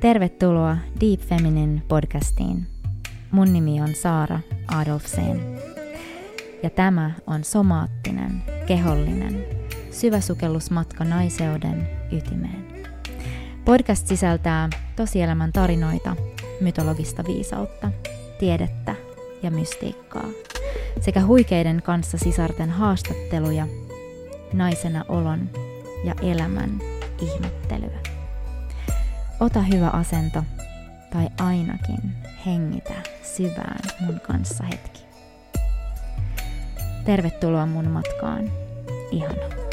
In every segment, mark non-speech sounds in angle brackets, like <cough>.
Tervetuloa Deep Feminine podcastiin. Mun nimi on Saara Adolfsen. Ja tämä on somaattinen, kehollinen, syväsukellusmatka naiseuden ytimeen. Podcast sisältää tosielämän tarinoita, mytologista viisautta, tiedettä ja mystiikkaa sekä huikeiden kanssa sisarten haastatteluja, naisena olon ja elämän ihmettelyä. Ota hyvä asento tai ainakin hengitä syvään mun kanssa hetki. Tervetuloa mun matkaan. Ihana.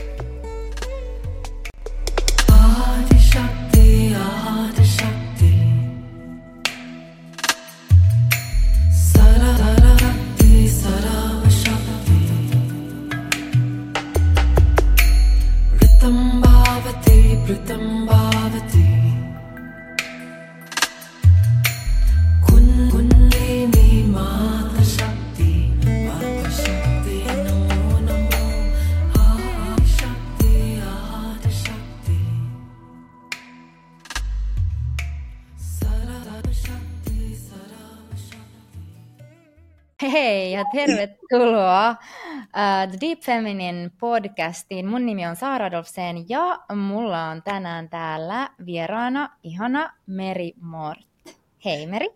Uh, The Deep Feminine podcastiin. Mun nimi on Saara Dolfsen ja mulla on tänään täällä vieraana ihana Meri Mort. Hei Meri.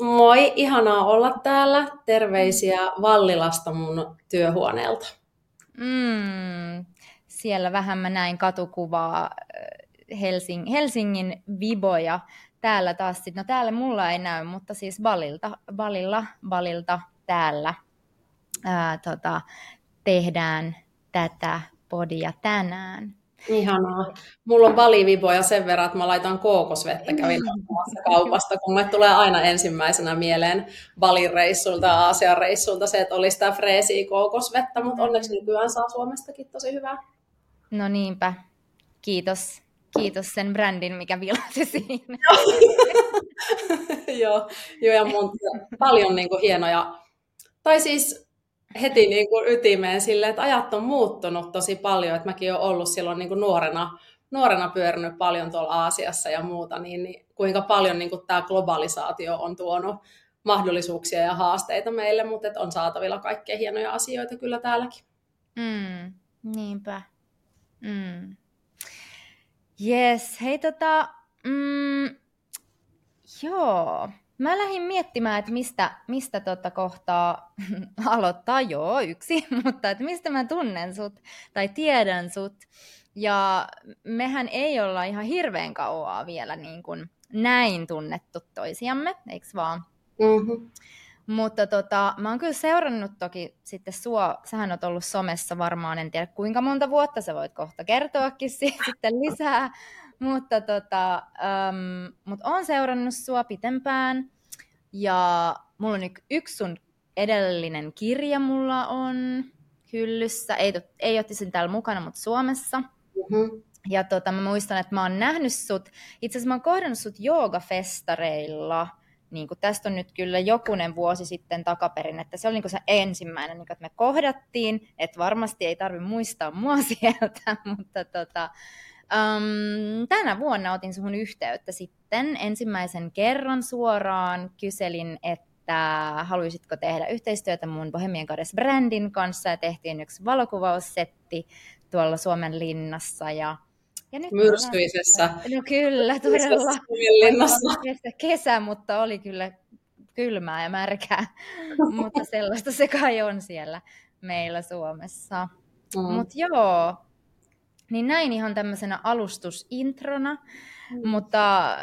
Moi, ihanaa olla täällä. Terveisiä Vallilasta mun työhuoneelta. Mm, siellä vähän mä näin katukuvaa äh, Helsing, Helsingin viboja. Täällä taas sit, no täällä mulla ei näy, mutta siis Balilta, Balilla, Balilta täällä ää, tota, tehdään tätä podia tänään. Ihanaa. Mulla on baliviboja sen verran, että mä laitan kookosvettä kävin ostamassa kaupasta, kun mulle tulee aina ensimmäisenä mieleen Balin reissulta ja Aasian reissulta se, että oli sitä freesiä kookosvettä, mutta onneksi nykyään saa Suomestakin tosi hyvää. No niinpä. Kiitos. Kiitos sen brändin, mikä vilasi siinä. <laughs> joo, joo, ja mun, paljon niin kuin hienoja, tai siis heti niin kuin ytimeen silleen, että ajat on muuttunut tosi paljon, että mäkin olen ollut silloin niin kuin nuorena, nuorena pyörinyt paljon tuolla Aasiassa ja muuta, niin, niin kuinka paljon niin kuin tämä globalisaatio on tuonut mahdollisuuksia ja haasteita meille, mutta että on saatavilla kaikkea hienoja asioita kyllä täälläkin. Mm, niinpä. Mm. Yes, hei tota, mm, joo, mä lähdin miettimään, että mistä, mistä tota kohtaa <laughs> aloittaa, joo, yksi, <laughs> mutta että mistä mä tunnen sut tai tiedän sut. Ja mehän ei olla ihan hirveän kauaa vielä niin kuin näin tunnettu toisiamme, eikö vaan? Mm-hmm. Mutta tota, mä oon kyllä seurannut toki sitten sua, sähän oot ollut somessa varmaan, en tiedä kuinka monta vuotta, sä voit kohta kertoakin siitä <laughs> sitten lisää, mutta tota, um, mut oon seurannut sua pitempään ja mulla on yksi sun edellinen kirja mulla on hyllyssä, ei, ei otti täällä mukana, mutta Suomessa. Mm-hmm. Ja tota, mä muistan, että mä oon nähnyt sut, itse asiassa mä oon kohdannut sut joogafestareilla, niin kuin tästä on nyt kyllä jokunen vuosi sitten takaperin, että se oli niin kuin se ensimmäinen, niin kuin, että me kohdattiin, että varmasti ei tarvi muistaa mua <laughs> sieltä, mutta tota, um, tänä vuonna otin suhun yhteyttä sitten ensimmäisen kerran suoraan, kyselin, että haluaisitko tehdä yhteistyötä mun Bohemian Goddess brändin kanssa ja tehtiin yksi valokuvaussetti tuolla Suomen linnassa ja ja nyt Myrskyisessä. No kyllä, todella. Kesä, kesä, mutta oli kyllä kylmää ja märkää. <laughs> mutta sellaista se kai on siellä meillä Suomessa. Mm. Mutta joo, niin näin ihan tämmöisenä alustusintrona. Mm. Mutta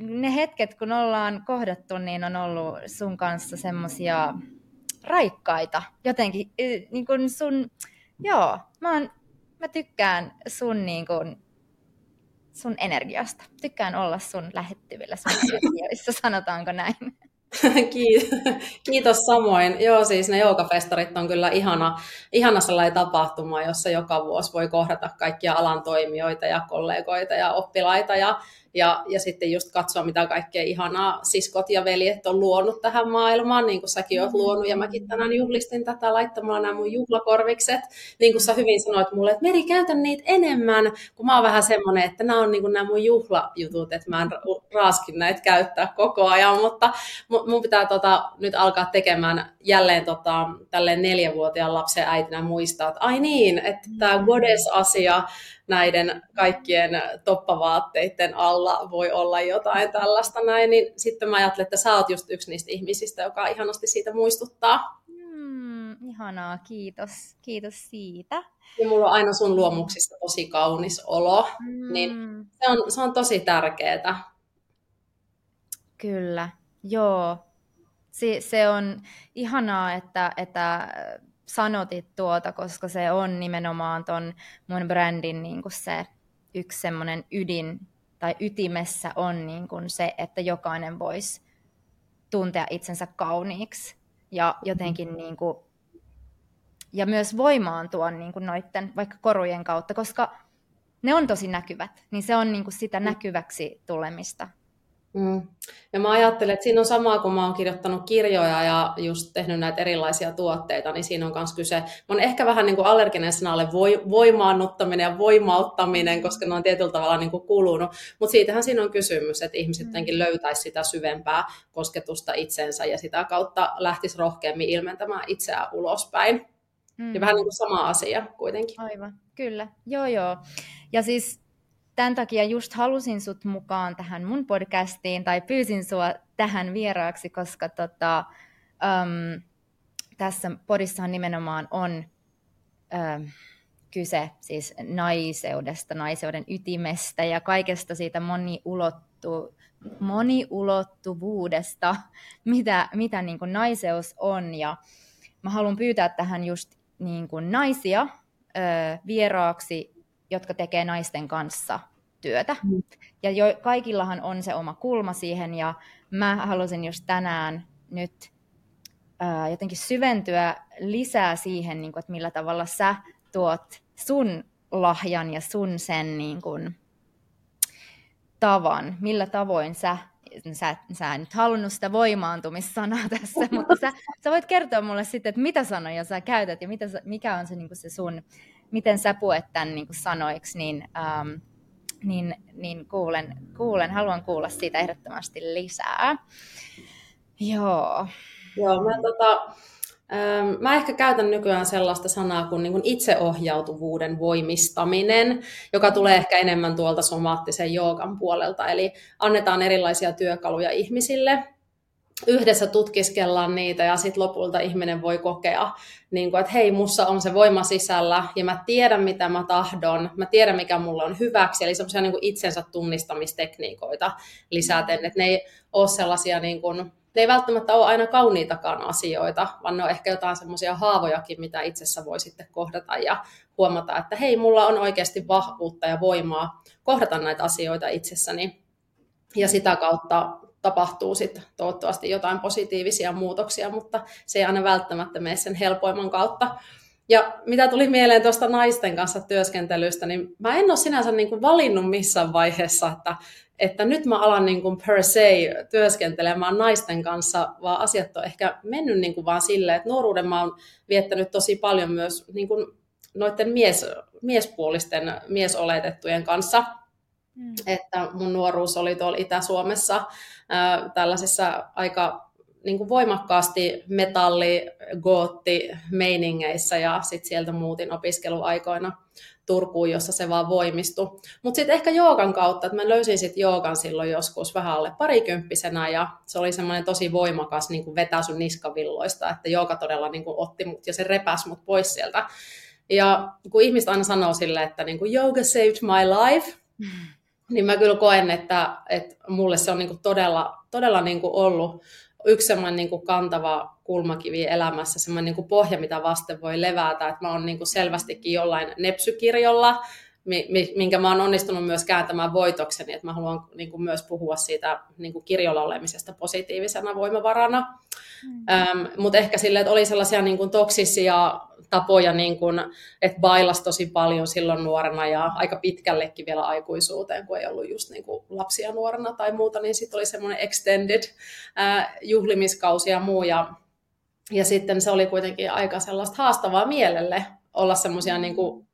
ne hetket, kun ollaan kohdattu, niin on ollut sun kanssa semmoisia raikkaita. Jotenkin niin kuin sun, joo, mä oon mä tykkään sun, niin kun, sun energiasta. Tykkään olla sun lähettyvillä sun <laughs> sanotaanko näin. <laughs> Kiitos samoin. Joo, siis ne joukafestarit on kyllä ihana, ihana sellainen tapahtuma, jossa joka vuosi voi kohdata kaikkia alan toimijoita ja kollegoita ja oppilaita ja, Ja, ja sitten just katsoa, mitä kaikkea ihanaa siskot ja veljet on luonut tähän maailmaan, niin kuin säkin oot luonut. Ja mäkin tänään juhlistin tätä laittamalla nämä mun juhlakorvikset. Niin kuin sä hyvin sanoit mulle, että Meri, käytä niitä enemmän, kun mä oon vähän semmoinen, että nämä on niin kuin nämä mun juhlajutut, että mä en raaskin näitä käyttää koko ajan. Mutta mun pitää tota, nyt alkaa tekemään jälleen tota, tälleen neljävuotiaan lapsen äitinä muistaa, että ai niin, että tämä goddess-asia näiden kaikkien toppavaatteiden alla voi olla jotain tällaista näin, niin sitten mä ajattelen, että sä oot just yksi niistä ihmisistä, joka ihanasti siitä muistuttaa. Mm, ihanaa, kiitos. Kiitos siitä. Ja mulla on aina sun luomuksista tosi kaunis olo, mm. niin se on, se on tosi tärkeää. Kyllä, joo. Se, se on ihanaa, että, että sanotit tuota, koska se on nimenomaan ton mun brändin niin kuin se yksi semmoinen ydin tai ytimessä on niin kuin se, että jokainen voisi tuntea itsensä kauniiksi ja jotenkin niin kuin, ja myös voimaantua niin kuin noitten vaikka korujen kautta, koska ne on tosi näkyvät, niin se on niin kuin sitä näkyväksi tulemista. Mm. Ja mä ajattelen, että siinä on samaa, kun mä oon kirjoittanut kirjoja ja just tehnyt näitä erilaisia tuotteita, niin siinä on myös kyse, mä oon ehkä vähän niin kuin allerginen sanalle voimaannuttaminen ja voimauttaminen, koska ne on tietyllä tavalla niin kuin kulunut, mutta siitähän siinä on kysymys, että ihmiset jotenkin löytäisi sitä syvempää kosketusta itsensä ja sitä kautta lähtisi rohkeammin ilmentämään itseään ulospäin. Mm. Ja vähän niin kuin sama asia kuitenkin. Aivan, kyllä. Joo, joo. Ja siis tämän takia just halusin sut mukaan tähän mun podcastiin tai pyysin sua tähän vieraaksi, koska tota, um, tässä podissahan nimenomaan on um, kyse siis naiseudesta, naiseuden ytimestä ja kaikesta siitä moniulottu, moniulottuvuudesta, <laughs> mitä, mitä niin kuin naiseus on. Ja mä haluan pyytää tähän just niin kuin naisia ö, vieraaksi jotka tekee naisten kanssa työtä. Mm. Ja jo, kaikillahan on se oma kulma siihen, ja mä halusin just tänään nyt ää, jotenkin syventyä lisää siihen, niin kuin, että millä tavalla sä tuot sun lahjan ja sun sen niin kuin, tavan, millä tavoin sä, sä, sä en nyt halunnut sitä voimaantumissanaa <laughs> tässä, mutta sä, sä voit kertoa mulle sitten, että mitä sanoja sä käytät ja mitä, mikä on se, niin kuin se sun miten sä puet tämän niin kuin sanoiksi, niin, ähm, niin, niin kuulen, kuulen, haluan kuulla siitä ehdottomasti lisää. Joo. Joo, mä, tota, ähm, mä ehkä käytän nykyään sellaista sanaa kuin, niin kuin itseohjautuvuuden voimistaminen, joka tulee ehkä enemmän tuolta somaattisen joogan puolelta. Eli annetaan erilaisia työkaluja ihmisille, yhdessä tutkiskellaan niitä ja sitten lopulta ihminen voi kokea, niin kuin, että hei, mussa on se voima sisällä ja mä tiedän, mitä mä tahdon, mä tiedän, mikä mulla on hyväksi, eli semmoisia niin itsensä tunnistamistekniikoita lisäten, että ne ei ole sellaisia, niin kuin, ne ei välttämättä ole aina kauniitakaan asioita, vaan ne on ehkä jotain semmoisia haavojakin, mitä itsessä voi sitten kohdata ja huomata, että hei, mulla on oikeasti vahvuutta ja voimaa kohdata näitä asioita itsessäni. Ja sitä kautta tapahtuu sitten toivottavasti jotain positiivisia muutoksia, mutta se ei aina välttämättä mene sen helpoimman kautta. Ja mitä tuli mieleen tuosta naisten kanssa työskentelystä, niin mä en ole sinänsä niin kuin valinnut missään vaiheessa, että, että nyt mä alan niin kuin per se työskentelemään naisten kanssa, vaan asiat on ehkä mennyt niin kuin vaan silleen, että nuoruuden mä oon viettänyt tosi paljon myös niin kuin noiden mies, miespuolisten, miesoletettujen kanssa. Mm. Että mun nuoruus oli tuolla Itä-Suomessa tällaisissa aika niin kuin voimakkaasti metalli, gootti meiningeissä ja sitten sieltä muutin opiskeluaikoina Turkuun, jossa se vaan voimistui. Mutta sitten ehkä joogan kautta, että mä löysin sitten joogan silloin joskus vähän alle parikymppisenä ja se oli semmoinen tosi voimakas niin kuin vetää sun niskavilloista, että jooga todella niin kuin otti mut ja se repäs mut pois sieltä. Ja kun ihmiset aina sanoo sille, että niin kuin yoga saved my life, <laughs> niin mä kyllä koen, että, että mulle se on niin todella, todella niin ollut yksi semmoinen niin kantava kulmakivi elämässä, semmoinen niin pohja, mitä vasten voi levätä. Että mä oon niin selvästikin jollain nepsykirjolla minkä mä oon onnistunut myös kääntämään voitokseni, että mä haluan niin kuin myös puhua siitä niin kuin kirjolla olemisesta positiivisena voimavarana. Mm. Ähm, Mutta ehkä silleen, että oli sellaisia niin kuin toksisia tapoja, niin kuin, että bailas tosi paljon silloin nuorena ja aika pitkällekin vielä aikuisuuteen, kun ei ollut just niin kuin lapsia nuorena tai muuta, niin sitten oli semmoinen extended äh, juhlimiskausi ja muu. Ja, ja sitten se oli kuitenkin aika sellaista haastavaa mielelle olla semmoisia niin kuin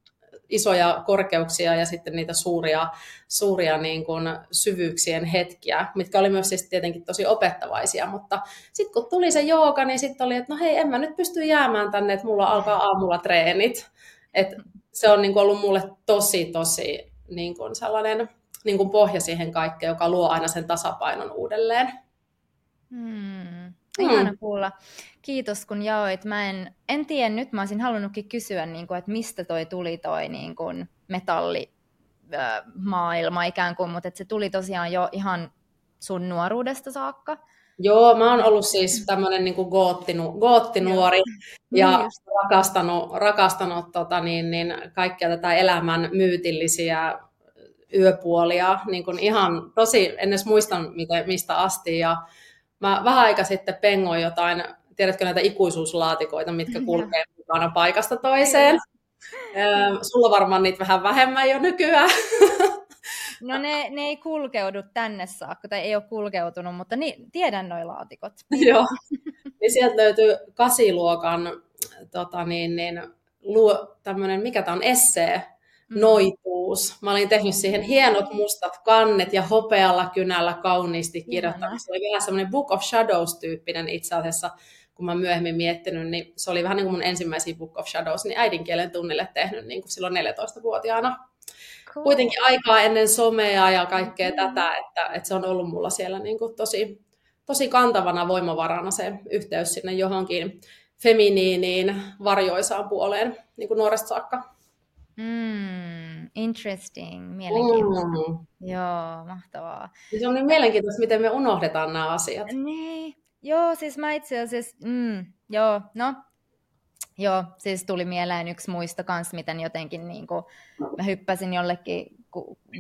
isoja korkeuksia ja sitten niitä suuria, suuria niin kuin syvyyksien hetkiä, mitkä oli myös siis tietenkin tosi opettavaisia, mutta sitten kun tuli se jooga, niin sitten oli, että no hei, en mä nyt pysty jäämään tänne, että mulla alkaa aamulla treenit. Et se on niin kuin ollut mulle tosi, tosi niin kuin sellainen niin kuin pohja siihen kaikkeen, joka luo aina sen tasapainon uudelleen. Hmm. Ihana mm. kuulla. Kiitos kun jaoit. Mä en, en tiedä nyt, mä olisin halunnutkin kysyä, niin kuin, että mistä toi tuli toi niin kuin, metallimaailma ikään kuin, mutta että se tuli tosiaan jo ihan sun nuoruudesta saakka. Joo, mä oon ollut siis tämmöinen niin goottinu, goottinuori <laughs> ja niin rakastanut, rakastanut tota, niin, niin, kaikkia tätä elämän myytillisiä yöpuolia niin kuin ihan tosi, en edes muista mistä asti ja Mä vähän aika sitten pengoin jotain, tiedätkö näitä ikuisuuslaatikoita, mitkä kulkee mukana paikasta toiseen. Sulla varmaan niitä vähän vähemmän jo nykyään. <laughs> No ne, ne ei kulkeudu tänne saakka, tai ei ole kulkeutunut, mutta niin, tiedän noin laatikot. <laughs> Joo, niin sieltä löytyy kasiluokan tota niin, niin, luo, tämmöinen, mikä tämä on, essee. Noituus. Mä olin tehnyt siihen hienot mustat kannet ja hopealla kynällä kauniisti kirjoittanut. Se oli vähän semmoinen Book of Shadows-tyyppinen itse asiassa, kun mä myöhemmin miettinyt, niin se oli vähän niin kuin mun ensimmäisiä Book of Shadows, niin äidinkielen tunnille tehnyt niin kuin silloin 14-vuotiaana. Cool. Kuitenkin aikaa ennen somea ja kaikkea mm-hmm. tätä, että, että se on ollut mulla siellä niin kuin tosi, tosi kantavana voimavarana se yhteys sinne johonkin feminiiniin, varjoisaan puoleen niin kuin nuoresta saakka. Mm, interesting, mielenkiintoista. Mm. Joo, mahtavaa. Se on niin mielenkiintoista, miten me unohdetaan nämä asiat. Niin, joo, siis mä itse asiassa, mm, joo, no, joo, siis tuli mieleen yksi muista kanssa, miten jotenkin niin kuin, mä hyppäsin jollekin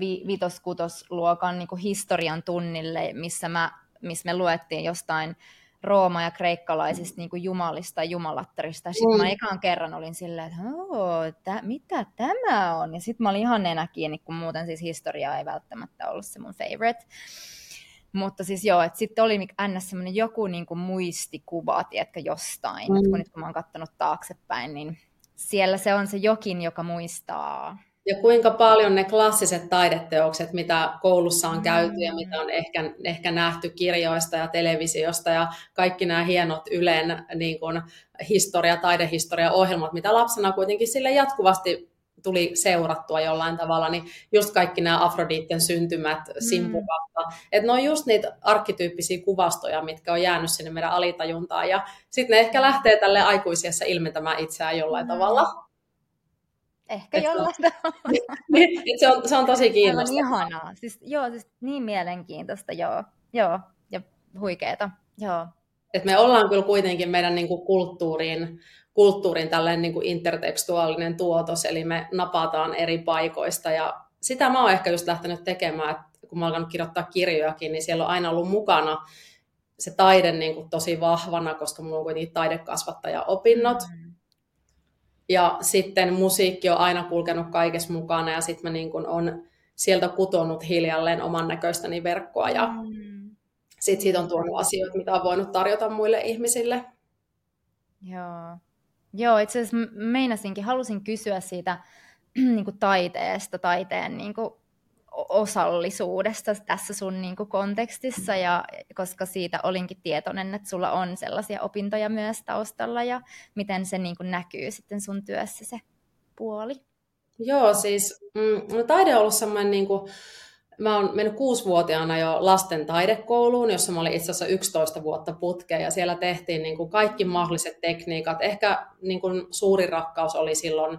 vi, vitos-kutosluokan niin historian tunnille, missä, mä, missä me luettiin jostain rooma- ja kreikkalaisista niin kuin jumalista ja jumalattarista. Sitten mä ekan kerran olin silleen, että tä, mitä tämä on? Ja sitten mä olin ihan nenä kiinni, kun muuten siis historia ei välttämättä ollut se mun favorite. Mutta siis joo, että sitten oli ns. semmoinen joku niin kuin muistikuva, tiedätkö, jostain. Mm. kun nyt kun mä oon katsonut taaksepäin, niin siellä se on se jokin, joka muistaa ja kuinka paljon ne klassiset taideteokset, mitä koulussa on käyty ja mitä on ehkä, ehkä nähty kirjoista ja televisiosta ja kaikki nämä hienot Ylen niin kuin, historia, taidehistoria-ohjelmat, mitä lapsena kuitenkin sille jatkuvasti tuli seurattua jollain tavalla, niin just kaikki nämä Afroditten syntymät mm. simpukasta, että ne on just niitä arkkityyppisiä kuvastoja, mitkä on jäänyt sinne meidän alitajuntaan, ja sitten ne ehkä lähtee tälle aikuisiassa ilmentämään itseään jollain mm. tavalla. Ehkä jollain tavalla. <laughs> Niin, se, on, se on tosi kiinnostavaa. Ihanaa. Siis, joo, siis niin mielenkiintoista, joo. Joo, ja huikeeta, joo. Et me ollaan kyllä kuitenkin meidän niin kuin kulttuuriin, kulttuurin tällainen niin kuin intertekstuaalinen tuotos, eli me napataan eri paikoista, ja sitä mä oon ehkä just lähtenyt tekemään, että kun mä alkanut kirjoittaa kirjojakin, niin siellä on aina ollut mukana se taide niin kuin tosi vahvana, koska mulla on kuitenkin taidekasvattaja-opinnot, mm ja sitten musiikki on aina kulkenut kaikessa mukana ja sitten mä niin kun on sieltä kutonut hiljalleen oman näköistäni verkkoa ja mm. sitten siitä on tuonut asioita, mitä on voinut tarjota muille ihmisille. Joo, Joo itse asiassa meinasinkin, halusin kysyä siitä <clears throat> niin kuin taiteesta, taiteen niin kuin osallisuudesta tässä sun niin kuin kontekstissa, ja koska siitä olinkin tietoinen, että sulla on sellaisia opintoja myös taustalla, ja miten se niin kuin näkyy sitten sun työssä se puoli. Joo, siis mm, no taide on ollut semmoinen, niin kuin, mä oon mennyt kuusivuotiaana jo lasten taidekouluun, jossa mä olin itse asiassa 11 vuotta putkeen, ja siellä tehtiin niin kuin kaikki mahdolliset tekniikat. Ehkä niin kuin suuri rakkaus oli silloin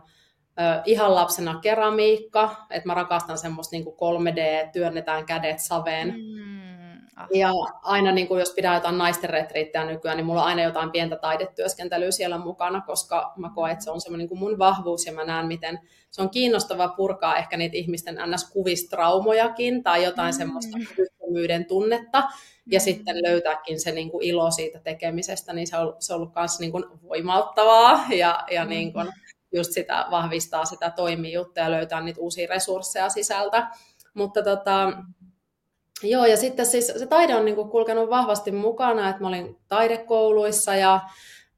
ihan lapsena keramiikka, että mä rakastan semmoista niin 3D, työnnetään kädet saveen. Mm, Ah. Ja aina, niin kuin jos pidään jotain naisten retriittejä nykyään, niin mulla on aina jotain pientä taidetyöskentelyä siellä mukana, koska mä koen, että se on semmoinen niin mun vahvuus ja mä näen, miten se on kiinnostavaa purkaa ehkä niitä ihmisten ns-kuvistraumojakin tai jotain mm. semmoista kyvyttömyyden tunnetta ja mm. sitten löytääkin se niin kuin ilo siitä tekemisestä, niin se on, se on ollut myös niin kuin voimauttavaa ja, ja mm. niin kuin just sitä vahvistaa sitä toimijuutta ja löytää niitä uusia resursseja sisältä. Mutta tota, Joo, ja sitten siis se taide on niin kuin kulkenut vahvasti mukana, että mä olin taidekouluissa ja,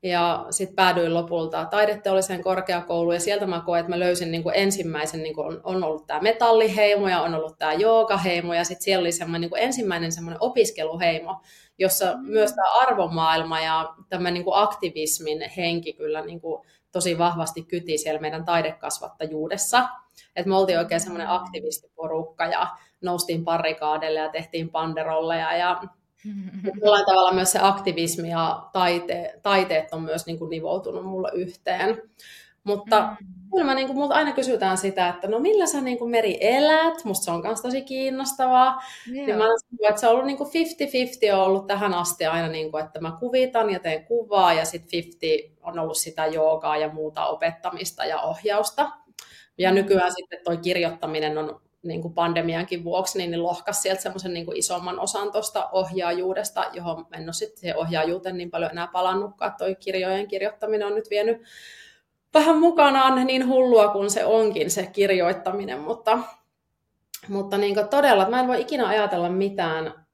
ja sitten päädyin lopulta taideteolliseen korkeakouluun ja sieltä mä koen, että mä löysin niin ensimmäisen, niin kuin on, on ollut tämä metalliheimo ja on ollut tämä joogaheimo ja sitten siellä oli semmoinen niin ensimmäinen semmoinen opiskeluheimo, jossa myös tämä arvomaailma ja tämä niin aktivismin henki kyllä niin kuin tosi vahvasti kyti siellä meidän taidekasvattajuudessa. Että me oltiin oikein semmoinen aktivistiporukka ja noustiin parikaadelle ja tehtiin panderolleja ja <laughs> jollain tavalla myös se aktivismi ja taite, taiteet on myös niin kuin nivoutunut mulle yhteen. Mutta mm. kyllä mä, niin kuin, multa aina kysytään sitä, että no millä sä niin kuin Meri elät, musta se on myös tosi kiinnostavaa. Niin mä sanon, että se on ollut niin kuin 50-50 on ollut tähän asti aina, niin kuin, että mä kuvitan ja teen kuvaa ja sitten 50 on ollut sitä joogaa ja muuta opettamista ja ohjausta. Ja nykyään sitten toi kirjoittaminen on niin kuin pandemiankin vuoksi, niin, niin lohkas sieltä semmoisen niin isomman osan tuosta ohjaajuudesta, johon en ole sitten siihen ohjaajuuteen niin paljon enää palannutkaan. Toi kirjojen kirjoittaminen on nyt vienyt vähän mukanaan niin hullua kuin se onkin se kirjoittaminen, mutta, mutta niin kuin todella, mä en voi ikinä ajatella mitään,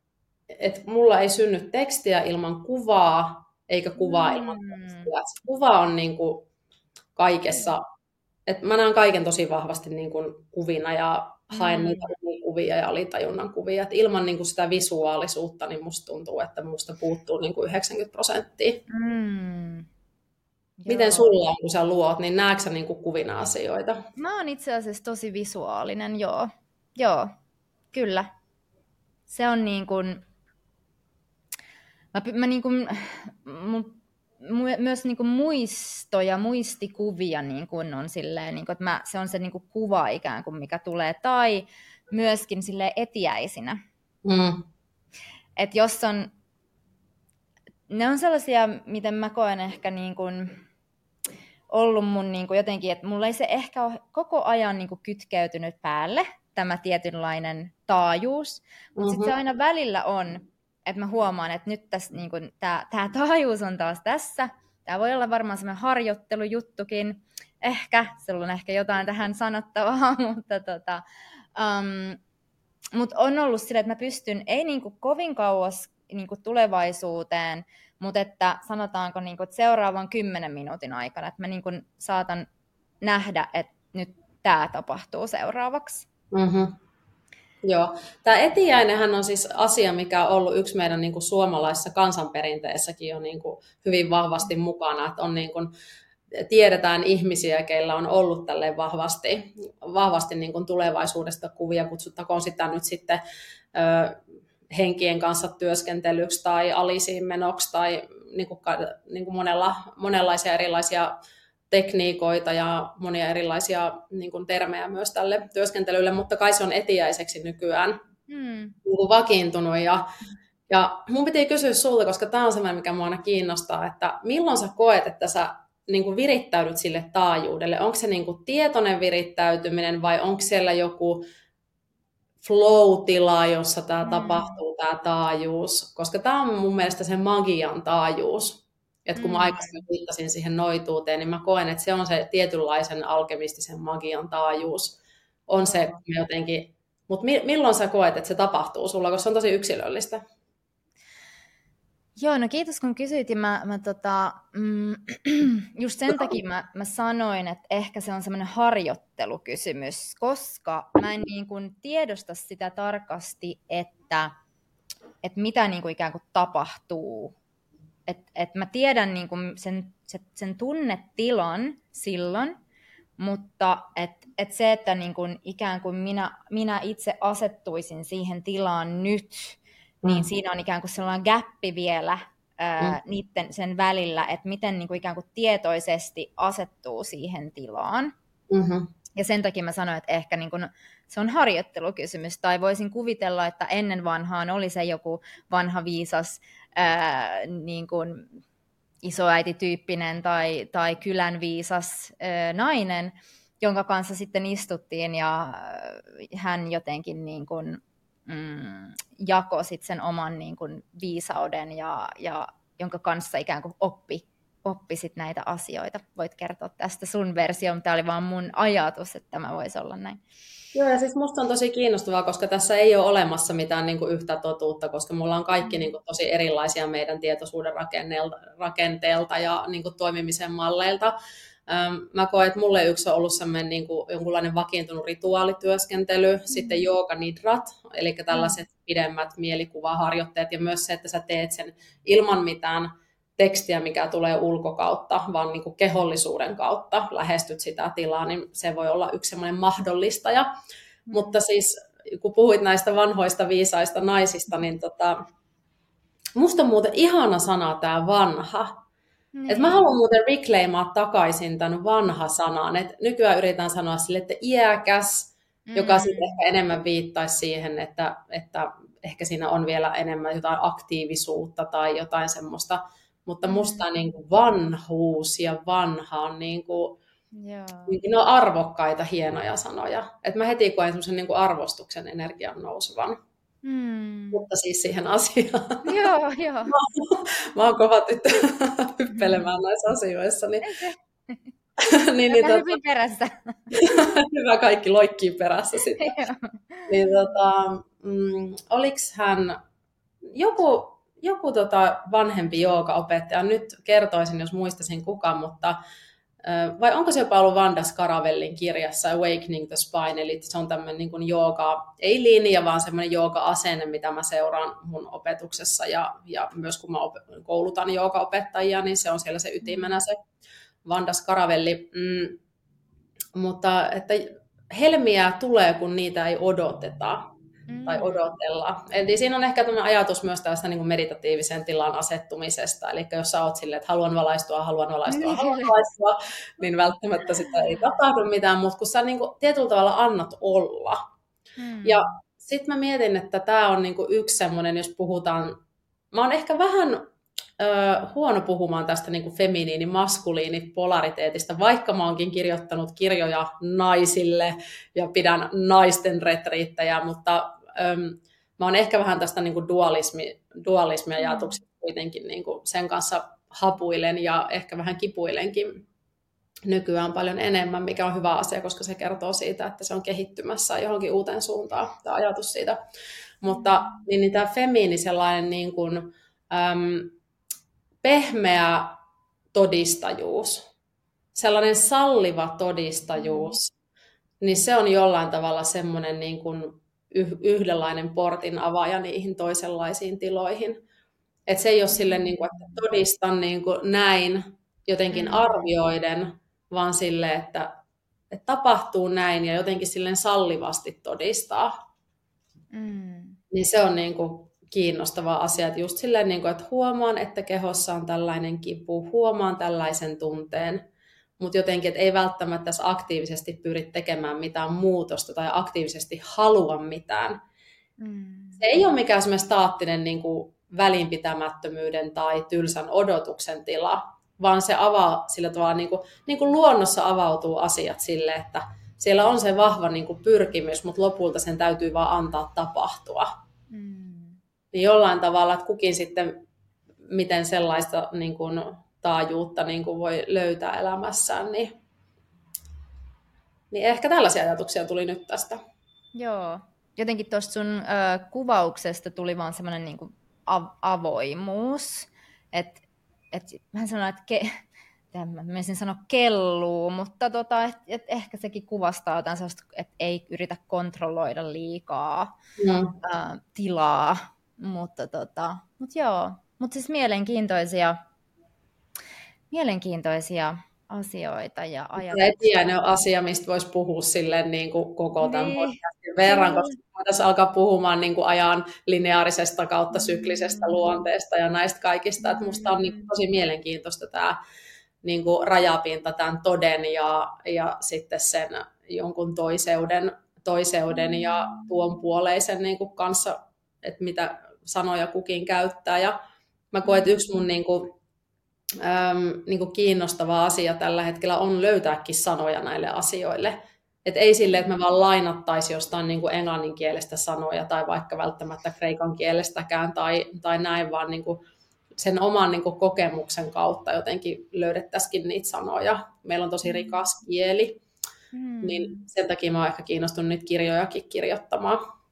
että mulla ei synny tekstiä ilman kuvaa, eikä kuvaa ilman mm. tekstiä. kuva on niin kuin kaikessa et mä näen kaiken tosi vahvasti niin kuin kuvina ja haen mm. niitä kuvia ja alitajunnan kuvia. Et ilman niin kuin sitä visuaalisuutta niin musta tuntuu, että musta puuttuu niin kuin 90 prosenttia. Mm. Miten Joo. sulla on, kun sä luot, niin näetkö niin kuin kuvina asioita? Mä oon itse asiassa tosi visuaalinen, joo. Joo, kyllä. Se on niin kuin... Mä, mä niin kuin... Mun myös niin kuin muistoja, muistikuvia niin kuin on silleen, niin kuin, että mä, se on se niin kuin kuva ikään kuin, mikä tulee, tai myöskin sille etiäisinä. Mm. Että jos on, ne on sellaisia, miten mä koen ehkä niin kuin, ollut mun niin kuin jotenkin, että mulla ei se ehkä ole koko ajan niin kuin kytkeytynyt päälle, tämä tietynlainen taajuus, mutta mm-hmm. sitten se aina välillä on, että mä huomaan, että nyt tässä niin kun, tää, tää taajuus on taas tässä. Tämä voi olla varmaan semmoinen harjoittelujuttukin. Ehkä, siellä on ehkä jotain tähän sanottavaa, <laughs> mutta tota, um, mut on ollut sille, että mä pystyn, ei niin kuin kovin kauas niin kuin tulevaisuuteen, mutta että sanotaanko niin kuin, että seuraavan kymmenen minuutin aikana, että mä niin kuin saatan nähdä, että nyt tämä tapahtuu seuraavaksi. Mm-hmm. Joo. Tämä etiäinenhän on siis asia, mikä on ollut yksi meidän niin kuin suomalaisessa kansanperinteessäkin jo niin kuin hyvin vahvasti mukana, että on niin kuin, tiedetään ihmisiä, keillä on ollut tälle vahvasti, vahvasti niin kuin tulevaisuudesta kuvia, kutsuttakoon sitä nyt sitten henkien kanssa työskentelyksi tai alisiin menoksi tai niin kuin, niin kuin monella, monenlaisia erilaisia tekniikoita ja monia erilaisia niin kuin, termejä myös tälle työskentelylle, mutta kai se on etiäiseksi nykyään hmm. niin kuin vakiintunut. Ja, ja mun piti kysyä sulta, koska tämä on sellainen, mikä mua aina kiinnostaa, että milloin sä koet, että sä niin kuin virittäydyt sille taajuudelle? Onko se niin kuin tietoinen virittäytyminen vai onko siellä joku flow-tila, jossa tämä mm. tapahtuu, tämä taajuus? Koska tämä on mun mielestä se magian taajuus. Et kun mä mm. aikaisemmin viittasin siihen noituuteen, niin mä koen, että se on se tietynlaisen alkemistisen magian taajuus. On se jotenkin, mutta milloin sä koet, että se tapahtuu sulla, koska se on tosi yksilöllistä? Joo, no kiitos kun kysyit. Mä, mä tota, mm, <clears throat> just sen takia mä, mä sanoin, että ehkä se on semmoinen harjoittelukysymys, koska mä en niin kuin tiedosta sitä tarkasti, että, että mitä niin kuin ikään kuin tapahtuu että et mä tiedän niin kuin sen, sen tunnetilan silloin, mutta et, et se, että niin kuin ikään kuin minä, minä itse asettuisin siihen tilaan nyt. Niin siinä on ikään kuin sellainen gappi vielä ää, mm. niiden, sen välillä, että miten niin kuin ikään kuin tietoisesti asettuu siihen tilaan. Mm-hmm. Ja sen takia mä sanoin, että ehkä niin kun se on harjoittelukysymys, tai voisin kuvitella, että ennen vanhaan oli se joku vanha viisas ää, niin kun isoäitityyppinen tai, tai kylän viisas ää, nainen, jonka kanssa sitten istuttiin ja hän jotenkin niin kun, mm, jako sit sen oman niin kun, viisauden ja, ja jonka kanssa ikään kuin oppi oppisit näitä asioita. Voit kertoa tästä sun versio, mutta tämä oli vaan mun ajatus, että tämä voisi olla näin. Joo, ja siis musta on tosi kiinnostavaa, koska tässä ei ole olemassa mitään niin kuin yhtä totuutta, koska mulla on kaikki niin kuin, tosi erilaisia meidän tietoisuuden rakenteelta ja niin kuin, toimimisen malleilta. Mä koen, että mulle yksi on ollut sellainen niin kuin, jonkunlainen vakiintunut rituaalityöskentely, mm. sitten jooga nidrat, eli tällaiset pidemmät mielikuvaharjoitteet, ja myös se, että sä teet sen ilman mitään tekstiä, mikä tulee ulkokautta, vaan niin kuin kehollisuuden kautta lähestyt sitä tilaa, niin se voi olla yksi semmoinen mahdollistaja. Mm. Mutta siis kun puhuit näistä vanhoista viisaista naisista, niin tota, musta on muuten ihana sana tämä vanha. Mm. Et mä haluan muuten reclaimaa takaisin tämän vanha sanan. Et nykyään yritän sanoa sille, että iäkäs, mm. joka sitten ehkä enemmän viittaisi siihen, että, että ehkä siinä on vielä enemmän jotain aktiivisuutta tai jotain semmoista mutta mm. musta niin kuin vanhuus ja vanha on niin kuin, Joo. Niin ne on arvokkaita, hienoja sanoja. Et mä heti koen semmoisen niin arvostuksen energian nousevan. Mm. Mutta siis siihen asiaan. <laughs> Joo, joo. mä, mä oon kova tyttö <laughs> hyppelemään mm. näissä asioissa. Niin, <laughs> niin, niin, tota, hyvin perässä. hyvä kaikki loikkii perässä sitten. niin, tota, mm, oliks hän, joku, joku tota vanhempi joogaopettaja, nyt kertoisin, jos muistasin kuka, mutta vai onko se jopa ollut Vanda Scaravellin kirjassa Awakening the Spine, eli se on tämmöinen niin kuin jooga, ei linja, vaan semmoinen jooga-asenne, mitä mä seuraan mun opetuksessa. Ja, ja myös kun mä op- koulutan jooga-opettajia, niin se on siellä se ytimenä se Vanda Scaravelli. Mm, mutta että helmiä tulee, kun niitä ei odoteta mm. tai odotella. Eli siinä on ehkä tämmöinen ajatus myös tästä niin kuin meditatiivisen tilan asettumisesta. Eli jos sä oot silleen, että haluan valaistua, haluan valaistua, mm. haluan valaistua, niin välttämättä sitä ei tapahdu mitään, mutta kun sä niin kuin tietyllä tavalla annat olla. Mm. Ja sitten mä mietin, että tämä on niin kuin yksi semmoinen, jos puhutaan, mä oon ehkä vähän huono puhumaan tästä niin kuin feminiini, maskuliini polariteetista, vaikka mä oonkin kirjoittanut kirjoja naisille ja pidän naisten retriittejä, mutta äm, mä oon ehkä vähän tästä niin kuin dualismi, dualismi-ajatuksesta kuitenkin niin kuin sen kanssa hapuilen ja ehkä vähän kipuilenkin nykyään paljon enemmän, mikä on hyvä asia, koska se kertoo siitä, että se on kehittymässä johonkin uuteen suuntaan, tämä ajatus siitä. Mutta niin, niin tämä femiini sellainen niin kuin, äm, pehmeä todistajuus, sellainen salliva todistajuus, niin se on jollain tavalla semmoinen niin kuin yhdenlainen portin avaaja niihin toisenlaisiin tiloihin. Et se ei ole sille, niin kuin, että todistan niin kuin näin jotenkin mm. arvioiden, vaan sille, että, että tapahtuu näin ja jotenkin silleen sallivasti todistaa. Mm. Niin se on niin kuin kiinnostava asia, että just silleen, niin kuin, että huomaan, että kehossa on tällainen kipu, huomaan tällaisen tunteen, mutta jotenkin, että ei välttämättä aktiivisesti pyri tekemään mitään muutosta tai aktiivisesti halua mitään. Mm. Se ei ole mikään semmoinen staattinen niin kuin välinpitämättömyyden tai tylsän odotuksen tila, vaan se avaa sillä tavalla, niin kuin, niin kuin luonnossa avautuu asiat sille, että siellä on se vahva niin kuin pyrkimys, mutta lopulta sen täytyy vaan antaa tapahtua. Mm niin jollain tavalla, että kukin sitten, miten sellaista niin kuin, taajuutta niin kuin voi löytää elämässään, niin, niin ehkä tällaisia ajatuksia tuli nyt tästä. Joo, jotenkin tuosta sun ö, kuvauksesta tuli vaan semmoinen niin av- avoimuus, että et, mä sanoin, että ke, mä menisin sanoa kelluu, mutta tota, et, et ehkä sekin kuvastaa jotain sellaista, että ei yritä kontrolloida liikaa no. ä, tilaa mutta, tota, mutta joo, mutta siis mielenkiintoisia, mielenkiintoisia asioita ja ajatuksia. Etiäinen on asia, mistä voisi puhua silleen niin kuin koko tämän niin. podcastin verran, koska voitaisiin alkaa puhumaan niin kuin ajan lineaarisesta kautta syklisestä mm. luonteesta ja näistä kaikista. Että musta on niin tosi mielenkiintoista tämä niin kuin rajapinta tämän toden ja, ja sitten sen jonkun toiseuden, toiseuden ja tuon puoleisen niin kuin kanssa, että mitä sanoja kukin käyttää. Ja mä koen, että yksi mun niin kuin, äm, niin kuin kiinnostava asia tällä hetkellä on löytääkin sanoja näille asioille. Et ei sille, että me vaan lainattaisiin jostain niin kuin englannin kielestä sanoja tai vaikka välttämättä kreikan kielestäkään tai, tai näin, vaan niin kuin sen oman niin kuin kokemuksen kautta jotenkin löydettäisikin niitä sanoja. Meillä on tosi mm. rikas kieli, hmm. niin sen takia mä oon ehkä kiinnostunut niitä kirjojakin kirjoittamaan.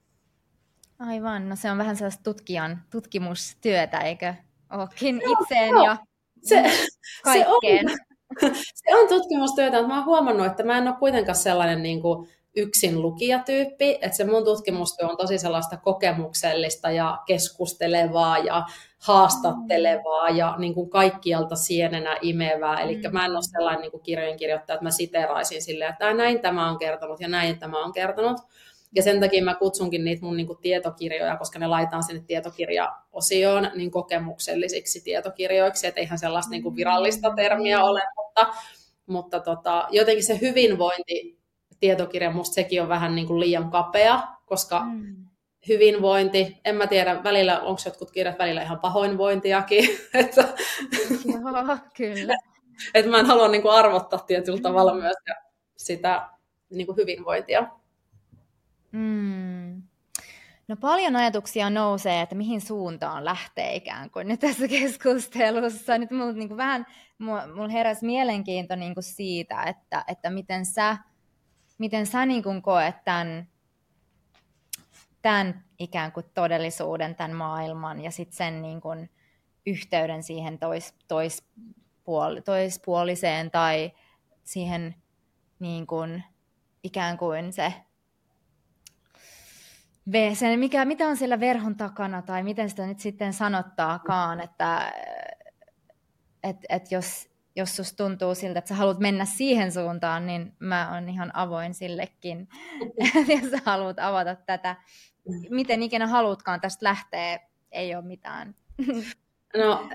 Aivan, no se on vähän sellaista tutkijan tutkimustyötä, eikö ookin itseen joo. ja se, kaikkeen. <laughs> Se on, <laughs> se on tutkimustyötä, mutta mä oon huomannut, että mä en ole kuitenkaan sellainen niin kuin yksin lukijatyyppi, että se mun tutkimustyö on tosi sellaista kokemuksellista ja keskustelevaa ja haastattelevaa ja niin kuin kaikkialta sienenä imevää. Eli mm. mä en ole sellainen niin kuin kirjojen kirjoittaja, että mä siteraisin silleen, että näin tämä on kertonut ja näin tämä on kertonut. Ja sen takia mä kutsunkin niitä mun niin kuin tietokirjoja, koska ne laitetaan sinne tietokirjaosioon niin kokemuksellisiksi tietokirjoiksi, että eihän sellaista niin kuin virallista termiä ole, mutta, mutta tota, jotenkin se hyvinvointi tietokirja, musta sekin on vähän niin kuin liian kapea, koska mm. hyvinvointi, en mä tiedä, välillä onko jotkut kirjat välillä ihan pahoinvointiakin. <laughs> että, Joo, kyllä. <laughs> että mä en halua niin kuin arvottaa tietyllä mm. tavalla myös sitä niin kuin hyvinvointia. Mm. No paljon ajatuksia nousee, että mihin suuntaan lähtee ikään kuin nyt tässä keskustelussa. Nyt mulla niin vähän mulla heräsi mielenkiinto niin kuin siitä, että, että miten sä miten sä niin kuin koet tämän, tämän ikään kuin todellisuuden, tämän maailman ja sitten sen niin kuin yhteyden siihen tois, toispuol, toispuoliseen tai siihen niin kuin, ikään kuin se sen, mikä, mitä on siellä verhon takana tai miten sitä nyt sitten sanottaakaan, että et, et jos, jos susta tuntuu siltä, että sä haluat mennä siihen suuntaan, niin mä oon ihan avoin sillekin, <laughs> jos sä haluat avata tätä. Miten ikinä haluatkaan tästä lähteä, ei ole mitään. <laughs> No,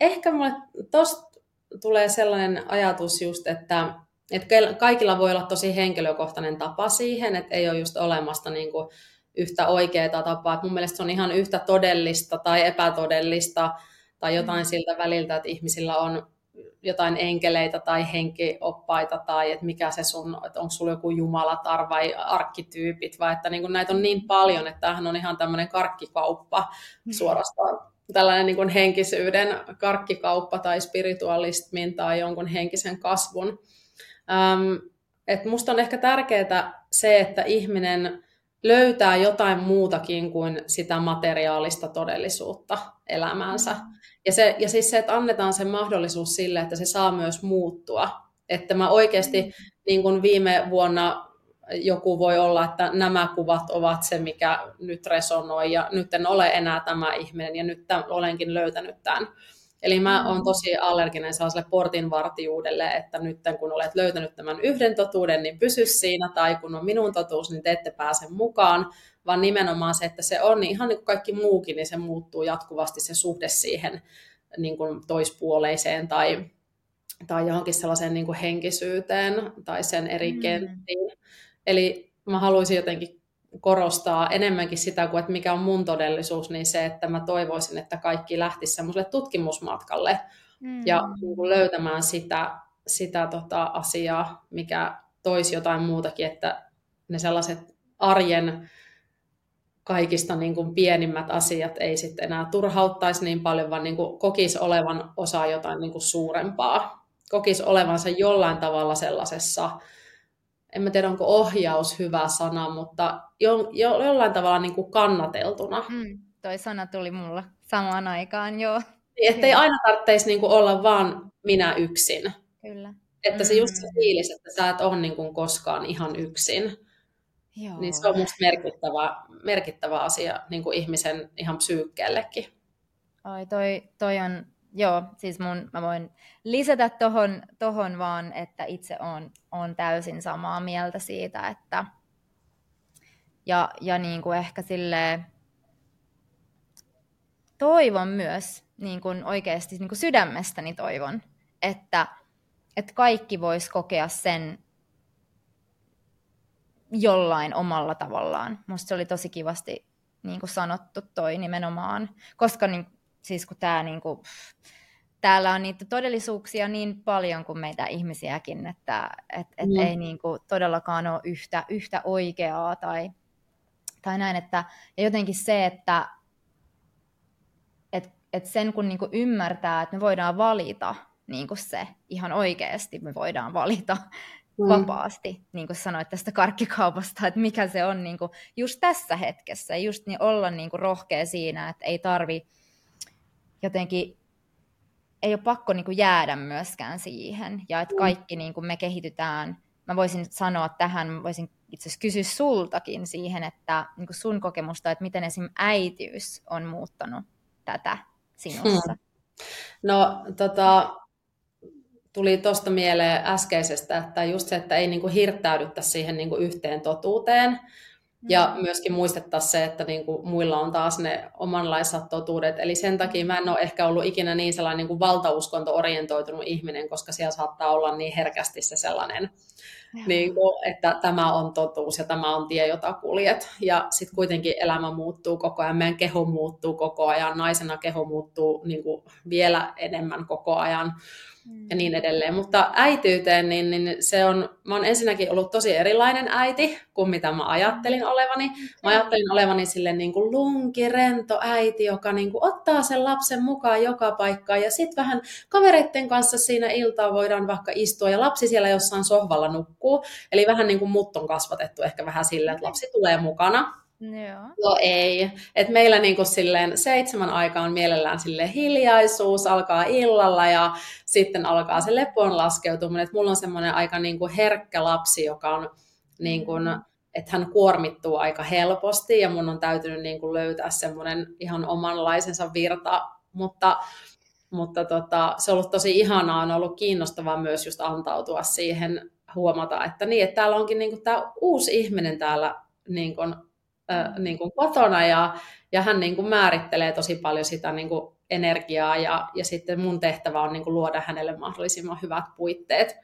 ehkä mulle tosta tulee sellainen ajatus just, että, että kaikilla voi olla tosi henkilökohtainen tapa siihen, että ei ole just olemasta niin kuin yhtä oikeaa tapaa. Että mun mielestä se on ihan yhtä todellista tai epätodellista tai jotain mm. siltä väliltä, että ihmisillä on jotain enkeleitä tai henkioppaita tai että mikä se sun, että onko sulla joku jumalatar vai arkkityypit vai että niin kuin näitä on niin paljon, että tämähän on ihan tämmöinen karkkikauppa mm. suorastaan. Tällainen niin kuin henkisyyden karkkikauppa tai spiritualismin tai jonkun henkisen kasvun. Ähm, et musta on ehkä tärkeää se, että ihminen löytää jotain muutakin kuin sitä materiaalista todellisuutta elämäänsä. Mm. Ja, se, ja siis se, että annetaan se mahdollisuus sille, että se saa myös muuttua. Että mä oikeasti, mm. niin kuin viime vuonna joku voi olla, että nämä kuvat ovat se, mikä nyt resonoi, ja nyt en ole enää tämä ihminen, ja nyt tämän, olenkin löytänyt tämän. Eli mä mm. oon tosi allerginen sellaiselle portinvartijuudelle, että nyt kun olet löytänyt tämän yhden totuuden, niin pysy siinä, tai kun on minun totuus, niin te ette pääse mukaan, vaan nimenomaan se, että se on niin ihan niin kuin kaikki muukin, niin se muuttuu jatkuvasti se suhde siihen niin kuin toispuoleiseen tai, tai johonkin sellaiseen niin kuin henkisyyteen tai sen eri mm. kenttiin. Eli mä haluaisin jotenkin korostaa enemmänkin sitä kuin, että mikä on mun todellisuus, niin se, että mä toivoisin, että kaikki lähtisivät semmoiselle tutkimusmatkalle mm. ja niin kuin löytämään sitä, sitä tota asiaa, mikä toisi jotain muutakin, että ne sellaiset arjen kaikista niin kuin pienimmät asiat ei sitten enää turhauttaisi niin paljon, vaan niin kuin kokisi olevan osa jotain niin kuin suurempaa. Kokisi olevansa jollain tavalla sellaisessa, en mä tiedä onko ohjaus hyvä sana, mutta jo, jo, jollain tavalla niin kuin kannateltuna. Mm, toi sana tuli mulla samaan aikaan, joo. Niin, että ei aina tarvitsisi niin kuin olla vaan minä yksin. Kyllä. Että se just se mm. fiilis, että sä et ole niin kuin koskaan ihan yksin. Joo. Niin se on musta merkittävä, merkittävä asia niin kuin ihmisen ihan psyykkeellekin. Ai toi, toi on, joo, siis mun, mä voin lisätä tohon, tohon vaan, että itse on, on täysin samaa mieltä siitä, että ja, ja niin kuin ehkä sille toivon myös, niin kuin oikeasti niin kuin sydämestäni toivon, että, että kaikki vois kokea sen jollain omalla tavallaan. Musta se oli tosi kivasti niin kuin sanottu toi nimenomaan, koska niin, siis kun tää niin kuin, täällä on niitä todellisuuksia niin paljon kuin meitä ihmisiäkin, että et, et mm. ei niin kuin todellakaan ole yhtä, yhtä oikeaa tai, tai näin, että ja jotenkin se, että et, et sen kun niin kuin ymmärtää, että me voidaan valita niin kuin se ihan oikeasti, me voidaan valita mm. vapaasti, niin kuin sanoit tästä karkkikaupasta, että mikä se on niin kuin just tässä hetkessä, just niin olla niin kuin rohkea siinä, että ei tarvi jotenkin, ei ole pakko niin kuin jäädä myöskään siihen, ja että mm. kaikki niin kuin me kehitytään, mä voisin sanoa tähän, mä voisin itse asiassa kysyä sultakin siihen, että niin kuin sun kokemusta, että miten esim. äitiys on muuttanut tätä sinussa. Hmm. No tota, tuli tuosta mieleen äskeisestä, että just se, että ei niin kuin hirttäydyttä siihen niin kuin yhteen totuuteen, ja mm. myöskin muistettaisiin se, että niin kuin muilla on taas ne omanlaiset totuudet. Eli sen takia mä en ole ehkä ollut ikinä niin sellainen niin kuin valtauskonto-orientoitunut ihminen, koska siellä saattaa olla niin herkästi se sellainen, niin kuin, että tämä on totuus ja tämä on tie, jota kuljet. Ja sitten kuitenkin elämä muuttuu koko ajan, meidän keho muuttuu koko ajan, naisena keho muuttuu niin kuin vielä enemmän koko ajan ja niin edelleen. Mutta äityyteen, niin, niin se on, mä oon ensinnäkin ollut tosi erilainen äiti kuin mitä mä ajattelin olevani. Mä ajattelin olevani sille niin kuin lunki, rento äiti, joka niin kuin ottaa sen lapsen mukaan joka paikkaan ja sitten vähän kavereiden kanssa siinä iltaa voidaan vaikka istua ja lapsi siellä jossain sohvalla nukkuu. Eli vähän niin kuin mut on kasvatettu ehkä vähän silleen, että lapsi tulee mukana Joo. No ei. Et meillä niinku silleen seitsemän aikaan mielellään sille hiljaisuus, alkaa illalla ja sitten alkaa se lepon laskeutuminen. Et mulla on semmoinen aika niinku herkkä lapsi, joka on niinku, että hän kuormittuu aika helposti ja mun on täytynyt niinku löytää semmoinen ihan omanlaisensa virta, mutta mutta tota, se on ollut tosi ihanaa, on ollut kiinnostavaa myös just antautua siihen, huomata, että niin, että täällä onkin niin tämä uusi ihminen täällä niin kuin niin kuin kotona ja, ja hän niin kuin määrittelee tosi paljon sitä niin kuin energiaa ja, ja sitten mun tehtävä on niin kuin luoda hänelle mahdollisimman hyvät puitteet.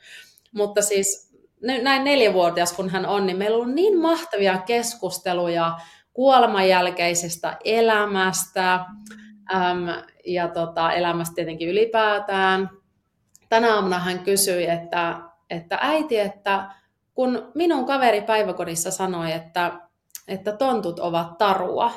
Mutta siis näin neljävuotias kun hän on, niin meillä on niin mahtavia keskusteluja kuoleman jälkeisestä elämästä äm, ja tota, elämästä tietenkin ylipäätään. Tänä aamuna hän kysyi, että, että äiti, että kun minun kaveri päiväkodissa sanoi, että että tontut ovat tarua,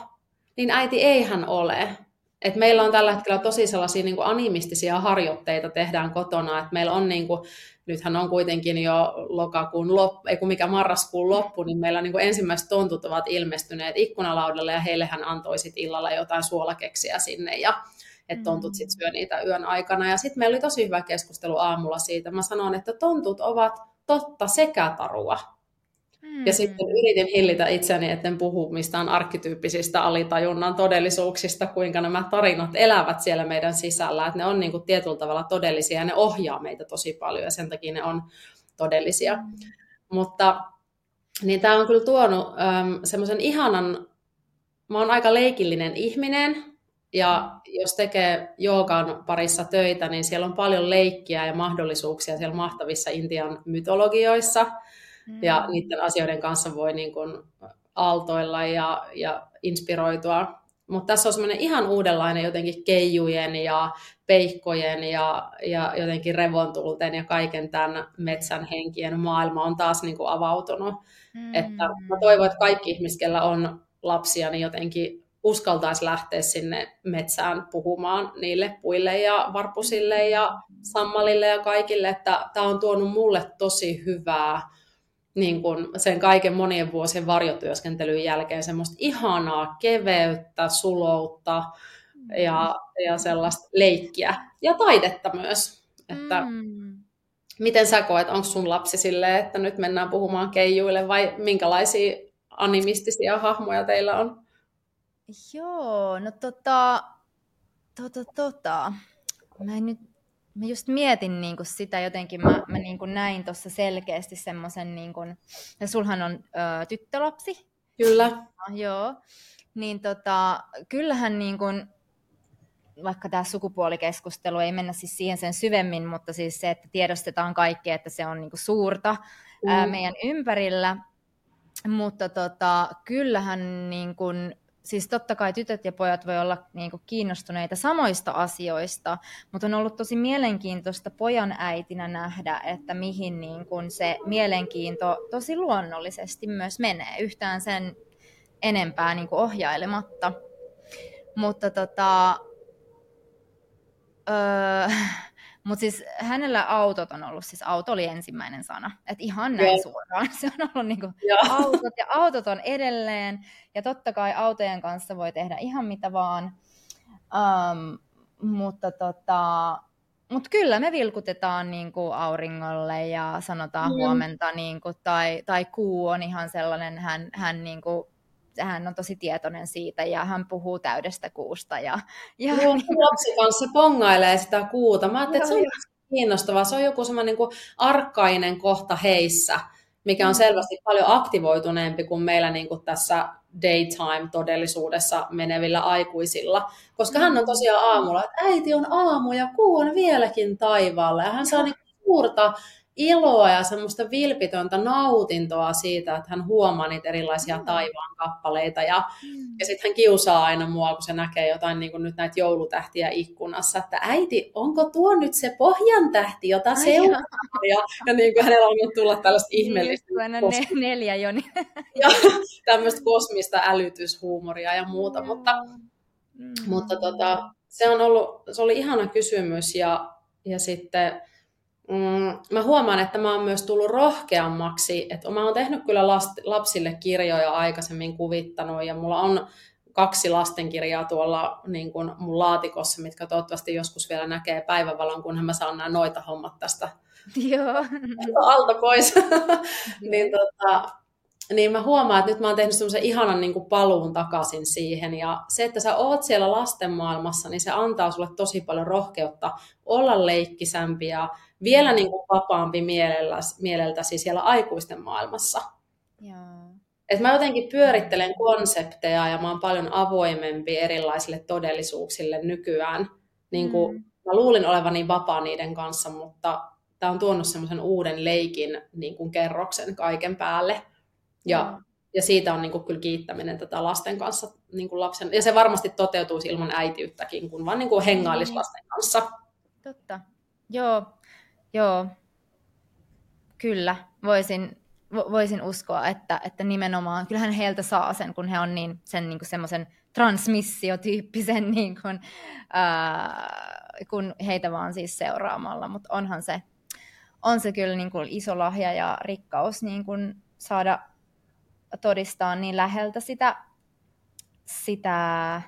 niin äiti eihän ole. Et meillä on tällä hetkellä tosi sellaisia niin kuin animistisia harjoitteita tehdään kotona, että meillä on niin kuin, nythän on kuitenkin jo lokakuun loppu, ei kun mikä marraskuun loppu, niin meillä niin kuin ensimmäiset tontut ovat ilmestyneet ikkunalaudalle ja heille hän antoi sit illalla jotain suolakeksiä sinne ja että tontut sitten syö niitä yön aikana. Ja sitten meillä oli tosi hyvä keskustelu aamulla siitä. Mä sanoin, että tontut ovat totta sekä tarua. Ja sitten yritin hillitä itseäni, etten puhu mistään arkkityyppisistä alitajunnan todellisuuksista, kuinka nämä tarinat elävät siellä meidän sisällä. Että ne on niin kuin tietyllä tavalla todellisia ja ne ohjaa meitä tosi paljon ja sen takia ne on todellisia. Mm. Mutta niin tämä on kyllä tuonut ähm, semmoisen ihanan, mä oon aika leikillinen ihminen, ja jos tekee joogan parissa töitä, niin siellä on paljon leikkiä ja mahdollisuuksia siellä mahtavissa Intian mytologioissa – Mm. Ja niiden asioiden kanssa voi niin kuin aaltoilla ja, ja inspiroitua. Mutta tässä on semmoinen ihan uudenlainen jotenkin keijujen ja peikkojen ja, ja jotenkin revontulten ja kaiken tämän metsän henkien maailma on taas niin kuin avautunut. Mm. Että mä toivon, että kaikki ihmiset, on lapsia, niin jotenkin uskaltaisi lähteä sinne metsään puhumaan niille puille ja varpusille ja sammalille ja kaikille, että tämä on tuonut mulle tosi hyvää niin kuin sen kaiken monien vuosien varjotyöskentelyn jälkeen semmoista ihanaa keveyttä, suloutta ja, ja sellaista leikkiä ja taidetta myös. Että mm. Miten sä koet, onko sun lapsi silleen, että nyt mennään puhumaan keijuille vai minkälaisia animistisia hahmoja teillä on? Joo, no tota, tota, tota. Mä en nyt mä just mietin niin kuin sitä jotenkin, mä, mä niin kuin näin tuossa selkeästi semmoisen, niin kuin, ja sulhan on ö, tyttölapsi. Kyllä. No, joo. Niin tota, kyllähän niin kuin, vaikka tämä sukupuolikeskustelu ei mennä siis siihen sen syvemmin, mutta siis se, että tiedostetaan kaikki, että se on niin kuin suurta mm. ää, meidän ympärillä, mutta tota, kyllähän niin kun, siis totta kai tytöt ja pojat voi olla niin kuin, kiinnostuneita samoista asioista, mutta on ollut tosi mielenkiintoista pojan äitinä nähdä, että mihin niin kuin, se mielenkiinto tosi luonnollisesti myös menee, yhtään sen enempää niin kuin, ohjailematta. Mutta tota, öö, mutta siis hänellä autot on ollut, siis auto oli ensimmäinen sana. Että ihan näin Joo. suoraan. <laughs> Se on ollut niinku autot ja autot on edelleen. Ja totta kai autojen kanssa voi tehdä ihan mitä vaan. Um, mutta tota, mut kyllä me vilkutetaan niinku auringolle ja sanotaan mm. huomenta, niinku, tai, tai kuu on ihan sellainen, hän, hän niinku hän on tosi tietoinen siitä ja hän puhuu täydestä kuusta. Ja, ja... Joo, lapsi kanssa pongailee sitä kuuta. Mä ajattelin, että se on kiinnostavaa. Se on joku semmoinen niin arkkainen kohta heissä, mikä on mm. selvästi paljon aktivoituneempi kuin meillä niin kuin tässä daytime-todellisuudessa menevillä aikuisilla. Koska hän on mm. tosiaan aamulla, että äiti on aamu ja kuu on vieläkin taivaalla. Ja hän saa niin suurta iloa ja semmoista vilpitöntä nautintoa siitä, että hän huomaa niitä erilaisia mm. taivaan kappaleita. Ja, mm. ja sitten hän kiusaa aina mua, kun se näkee jotain niin kuin nyt näitä joulutähtiä ikkunassa, että äiti, onko tuo nyt se pohjan tähti, jota seuraa? Ja, ja niin kuin hänellä on tulla tällaista niin, ihmeellistä. Kos- ne, neljä jo. Niin. ja tämmöistä kosmista älytyshuumoria ja muuta. Mutta, mm. mutta tota, se, on ollut, se oli ihana kysymys ja, ja sitten mm, mä huomaan, että mä oon myös tullut rohkeammaksi, että mä oon tehnyt kyllä last, lapsille kirjoja aikaisemmin kuvittanut ja mulla on kaksi lastenkirjaa tuolla niin kuin mun laatikossa, mitkä toivottavasti joskus vielä näkee päivävalon, kunhan mä saan nämä noita hommat tästä <laughs> Joo. alta pois. <laughs> niin, tota, niin mä huomaan, että nyt mä oon tehnyt semmoisen ihanan niin kuin paluun takaisin siihen. Ja se, että sä oot siellä lasten maailmassa, niin se antaa sulle tosi paljon rohkeutta olla leikkisämpi ja vielä niin kuin vapaampi mielellä, mieleltäsi siellä aikuisten maailmassa. Joo. Et mä jotenkin pyörittelen konsepteja ja mä oon paljon avoimempi erilaisille todellisuuksille nykyään. Niin kuin, mm. Mä luulin olevani vapaa niiden kanssa, mutta tämä on tuonut semmoisen uuden leikin niin kuin kerroksen kaiken päälle. Ja, mm. ja siitä on niin kuin kyllä kiittäminen tätä lasten kanssa. Niin kuin lapsen, ja se varmasti toteutuisi ilman äitiyttäkin, kun vaan niin kuin hengailisi mm. lasten kanssa. Totta. Joo, Joo, kyllä. Voisin, voisin uskoa, että, että nimenomaan, kyllähän heiltä saa sen, kun he on niin sen niin kuin semmoisen transmissiotyyppisen, <laughs> niin kuin, ää, kun heitä vaan siis seuraamalla, mutta onhan se, on se kyllä niin kuin iso lahja ja rikkaus niin kuin saada todistaa niin läheltä sitä, sitä,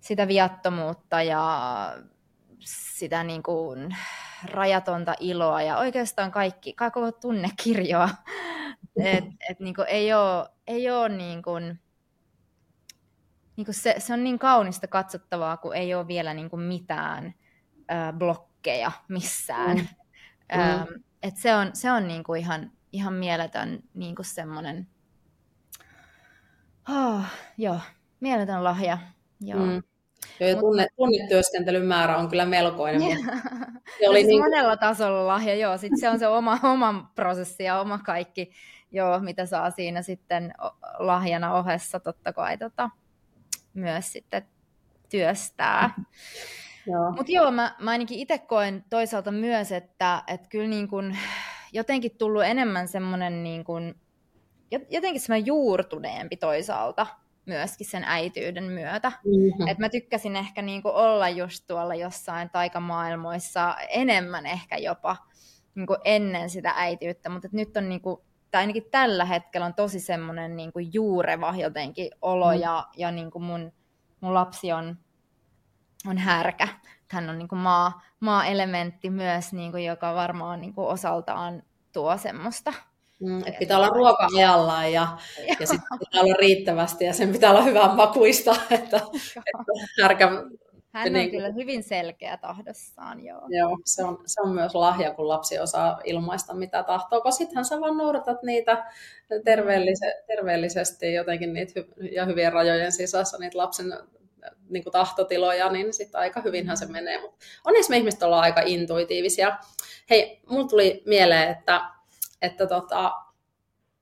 sitä viattomuutta ja sitä niin kuin, rajatonta iloa ja oikeastaan kaikki, koko tunnekirjoa. <laughs> Et, et niin kuin ei ole, ei ole niin kuin, niin kuin se, se on niin kaunista katsottavaa, kun ei ole vielä niin kuin mitään ö, blokkeja missään. Mm. Ö, mm. et se on, se on niin kuin ihan, ihan mieletön niin kuin semmoinen, oh, joo, mieletön lahja. Joo. Mm. Joo, tunne, tunnetyöskentelyn määrä on kyllä melkoinen. Mutta <laughs> se oli siis niin... monella tasolla lahja, joo. Sitten se on se oma, <laughs> oma prosessi ja oma kaikki, joo, mitä saa siinä sitten lahjana ohessa totta kai tota, myös sitten työstää. Mutta joo, mä, mä ainakin itse koen toisaalta myös, että et kyllä niin kun jotenkin tullut enemmän semmoinen niin kun, jotenkin semmoinen juurtuneempi toisaalta myöskin sen äityyden myötä. Mm-hmm. Et mä tykkäsin ehkä niinku olla just tuolla jossain taikamaailmoissa enemmän ehkä jopa niinku ennen sitä äitiyttä, mutta nyt on niinku, tai ainakin tällä hetkellä on tosi semmoinen niinku juureva jotenkin olo mm. ja, ja niinku mun, mun lapsi on, on härkä. Hän on niinku maa, maa-elementti myös, niinku, joka varmaan niinku osaltaan tuo semmoista Mm, että pitää olla ruoka ajallaan ja, ja sitten pitää olla riittävästi ja sen pitää olla hyvän makuista. <laughs> Että, että härkä, Hän on niin, kyllä hyvin selkeä tahdossaan, joo. Joo, se on, se on myös lahja, kun lapsi osaa ilmaista mitä tahtoo, kun sittenhän sä vaan noudatat niitä terveellise, terveellisesti jotenkin niitä hy, ja hyvien rajojen sisässä niitä lapsen niin kuin tahtotiloja, niin sitten aika hyvinhän se menee. Mutta onneksi me ihmiset ollaan aika intuitiivisia. Hei, mulla tuli mieleen, että että tota,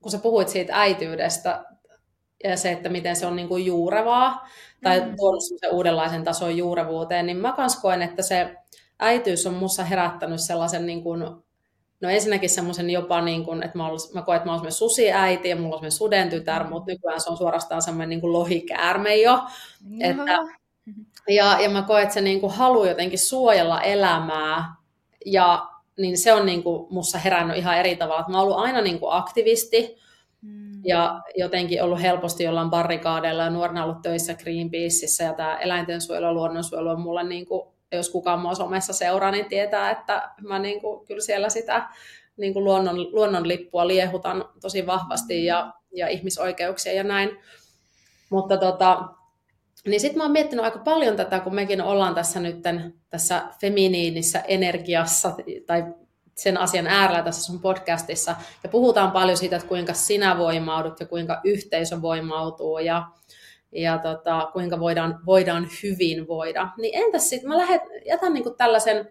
kun sä puhuit siitä äityydestä ja se, että miten se on niin kuin juurevaa tai mm. tuonut sen uudenlaisen tason juurevuuteen, niin mä kans koen, että se äityys on mussa herättänyt sellaisen niin kuin, no ensinnäkin semmoisen jopa niin kuin, että mä, ollut, mä koen, että mä olen susiäiti ja mulla on semmoinen sudentytär, mm. mutta nykyään se on suorastaan semmoinen niin kuin lohikäärme jo. Että, ja, ja mä koen, että se niin kuin haluaa jotenkin suojella elämää ja niin se on niin kuin mussa herännyt ihan eri tavalla. Mä oon ollut aina niin kuin aktivisti mm. ja jotenkin ollut helposti jollain barrikaadeilla ja nuorena ollut töissä Greenpeaceissa ja tämä eläintensuojelu ja luonnonsuojelu on mulle, niin kuin, jos kukaan mua somessa seuraa, niin tietää, että mä niin kuin, kyllä siellä sitä niin kuin luonnon, luonnon lippua liehutan tosi vahvasti ja, ja ihmisoikeuksia ja näin. Mutta tota, niin sitten mä oon miettinyt aika paljon tätä, kun mekin ollaan tässä nyt tässä feminiinissä energiassa tai sen asian äärellä tässä sun podcastissa, ja puhutaan paljon siitä, että kuinka sinä voimaudut ja kuinka yhteisö voimautuu ja, ja tota, kuinka voidaan, voidaan hyvin voida. Niin entäs sitten, mä lähet, jätän niinku tällaisen,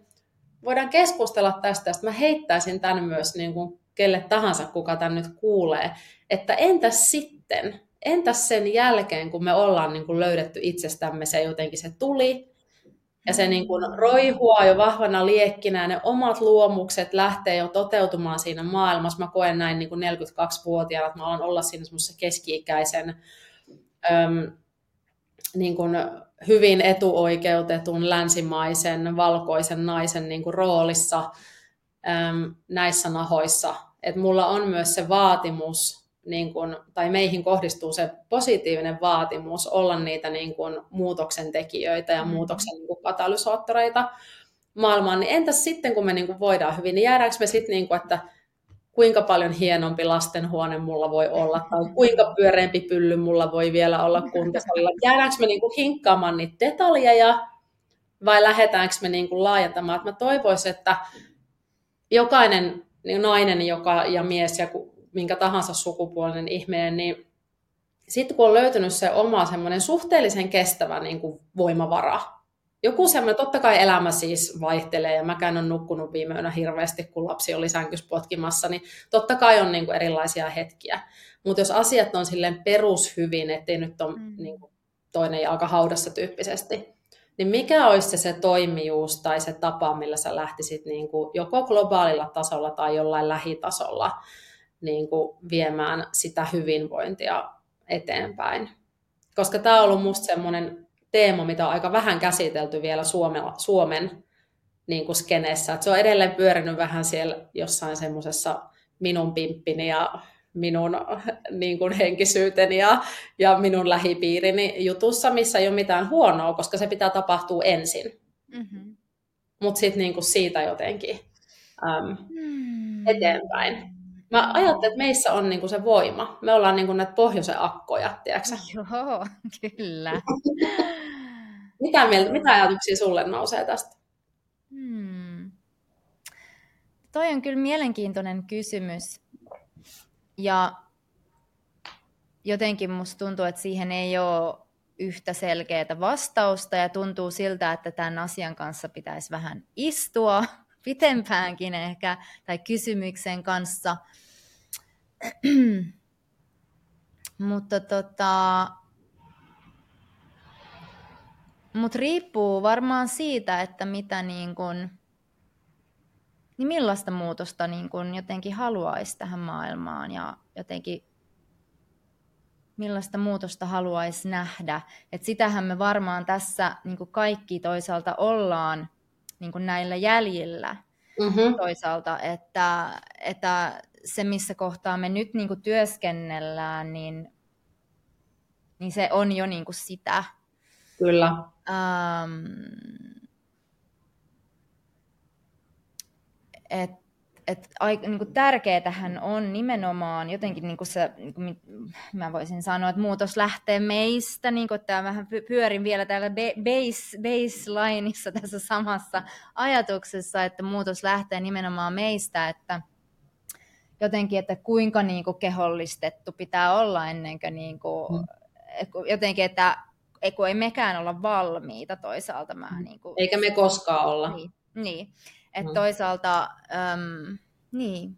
voidaan keskustella tästä, että mä heittäisin tämän myös niinku kelle tahansa, kuka tämän nyt kuulee, että entäs sitten, entäs sen jälkeen, kun me ollaan niin kuin löydetty itsestämme se jotenkin se tuli, ja se niin kuin roihua jo vahvana liekkinä, ja ne omat luomukset lähtee jo toteutumaan siinä maailmassa. Mä koen näin niin kuin 42-vuotiaana, että mä alan olla siinä semmoisessa keski-ikäisen, äm, niin kuin hyvin etuoikeutetun länsimaisen valkoisen naisen niin kuin roolissa äm, näissä nahoissa. että mulla on myös se vaatimus niin kuin, tai meihin kohdistuu se positiivinen vaatimus olla niitä niin kuin, muutoksen tekijöitä ja mm. muutoksen niin kuin, katalysoottoreita maailmaan, niin entäs sitten, kun me niin kuin, voidaan hyvin, niin jäädäänkö me sitten, niin kuin, että kuinka paljon hienompi lastenhuone mulla voi olla, tai kuinka pyöreämpi pylly mulla voi vielä olla kuntosalilla. Jäädäänkö me niin kuin, hinkkaamaan niitä detaljeja, vai lähdetäänkö me niin kuin, laajentamaan? Mä toivoisin, että jokainen niin nainen joka, ja mies ja minkä tahansa sukupuolinen ihminen, niin sitten kun on löytynyt se oma semmoinen suhteellisen kestävä niin kuin voimavara, joku semmoinen, totta kai elämä siis vaihtelee ja mäkään on nukkunut viime yönä hirveästi, kun lapsi oli sänkys potkimassa, niin totta kai on niin kuin erilaisia hetkiä. Mutta jos asiat on silleen perushyvin, ettei nyt ole mm. niin kuin toinen jalka haudassa tyyppisesti, niin mikä olisi se, se toimijuus tai se tapa, millä sä lähtisit niin kuin joko globaalilla tasolla tai jollain lähitasolla niin kuin viemään sitä hyvinvointia eteenpäin. Koska tämä on ollut minusta sellainen teema, mitä on aika vähän käsitelty vielä Suomella, Suomen niin kuin skeneessä. Et se on edelleen pyörinyt vähän siellä jossain semmoisessa minun pimppini ja minun <laughs> niin kuin henkisyyteni ja, ja minun lähipiirini jutussa, missä ei ole mitään huonoa, koska se pitää tapahtua ensin. Mm-hmm. Mutta sitten niin siitä jotenkin äm, mm. eteenpäin. Mä ajattelen, että meissä on niinku se voima. Me ollaan niinku näitä pohjoisen akkoja, tiedätkö Joo, kyllä. <laughs> mitä, mieltä, mitä ajatuksia sulle nousee tästä? Hmm. Toi on kyllä mielenkiintoinen kysymys. Ja jotenkin musta tuntuu, että siihen ei ole yhtä selkeää vastausta ja tuntuu siltä, että tämän asian kanssa pitäisi vähän istua pitempäänkin ehkä, tai kysymyksen kanssa. <clears throat> Mutta tota, mut riippuu varmaan siitä, että mitä niin kun, niin millaista muutosta niin kun jotenkin haluaisi tähän maailmaan ja jotenkin millaista muutosta haluaisi nähdä. Et sitähän me varmaan tässä niin kaikki toisaalta ollaan niin kuin näillä jäljillä mm-hmm. toisaalta, että, että se, missä kohtaa me nyt niin kuin työskennellään, niin, niin se on jo niin kuin sitä. Kyllä. Ähm, et, et, niin kuin tärkeätähän on nimenomaan jotenkin, niin kuin se, niin kuin, mä voisin sanoa, että muutos lähtee meistä, niin kuin tämä vähän pyörin vielä täällä base, baselineissa tässä samassa ajatuksessa, että muutos lähtee nimenomaan meistä, että jotenkin, että kuinka niin kuin kehollistettu pitää olla ennen kuin, niin kuin mm. jotenkin, että kun ei mekään olla valmiita toisaalta. Mä, mm. niin kuin, Eikä me koskaan olla. Niin, niin. Että mm. toisaalta, äm, niin,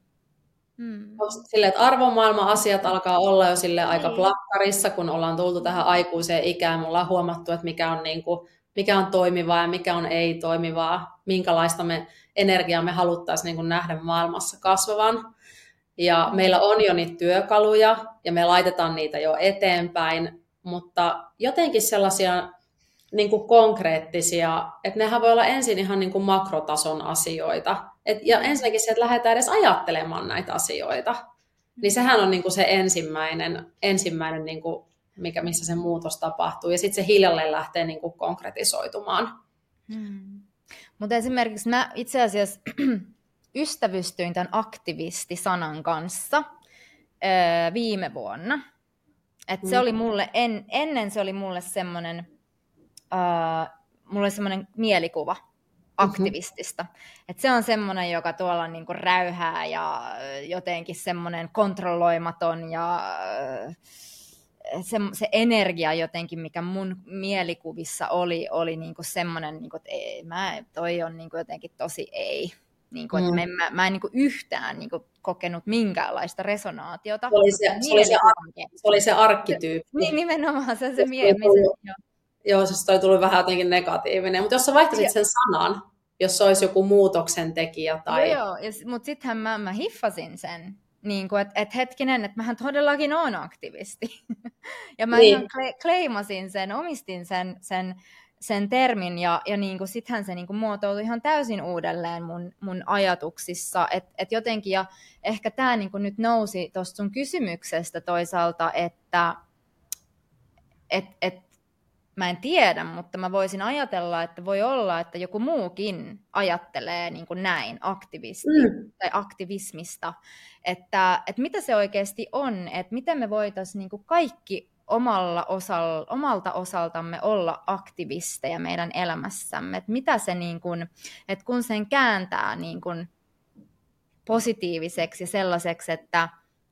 Mm. Sille, että arvomaailman asiat alkaa olla jo sille aika niin. plakkarissa, kun ollaan tultu tähän aikuiseen ikään. Me ollaan huomattu, että mikä on, niin kuin, mikä on toimivaa ja mikä on ei-toimivaa, minkälaista me energiaa me haluttaisiin niin kuin nähdä maailmassa kasvavan. Ja meillä on jo niitä työkaluja ja me laitetaan niitä jo eteenpäin, mutta jotenkin sellaisia niin kuin konkreettisia, että nehän voi olla ensin ihan niin kuin makrotason asioita. Et, ja ensinnäkin se, että lähdetään edes ajattelemaan näitä asioita, niin sehän on niin kuin se ensimmäinen, ensimmäinen niin kuin, mikä, missä se muutos tapahtuu. Ja sitten se hiljalleen lähtee niin kuin konkretisoitumaan. Hmm. Mutta esimerkiksi mä itse asiassa <clears throat> ystävystyin tämän aktivisti-sanan kanssa öö, viime vuonna. Et se mm. oli mulle, en, ennen se oli mulle semmoinen, öö, mulle semmoinen mielikuva aktivistista. Mm-hmm. Et se on semmoinen, joka tuolla niinku räyhää ja jotenkin semmoinen kontrolloimaton ja se, se energia jotenkin, mikä mun mielikuvissa oli, oli niinku semmoinen, niinku, että ei, mä, toi on niinku jotenkin tosi ei. Niin kuin, mm. että mä, mä en niin kuin yhtään niin kuin, kokenut minkäänlaista resonaatiota. Se oli se, se, oli se, ar- se, oli se arkkityyppi. Niin, nimenomaan se, se mie- joo. Joo, se toi tullut vähän jotenkin negatiivinen. Mutta jos sä vaihtaisit sen sanan, jos se olisi joku muutoksen tekijä tai... Joo, joo. mutta sittenhän mä, mä hiffasin sen. Niin kuin, että et hetkinen, että mähän todellakin olen aktivisti. <laughs> ja mä niin. ihan kleimasin sen, omistin sen, sen sen termin ja, ja niin kuin sittenhän se niin kuin muotoutui ihan täysin uudelleen mun, mun ajatuksissa. Et, et jotenkin, ja ehkä tämä niin kuin nyt nousi tuosta sun kysymyksestä toisaalta, että et, et, mä en tiedä, mutta mä voisin ajatella, että voi olla, että joku muukin ajattelee niin kuin näin aktivisti mm. tai aktivismista, että, että mitä se oikeasti on, että miten me voitaisiin niin kuin kaikki omalla osal, omalta osaltamme olla aktivisteja meidän elämässämme. Että mitä se niin kuin, että kun sen kääntää niin kuin positiiviseksi ja sellaiseksi, että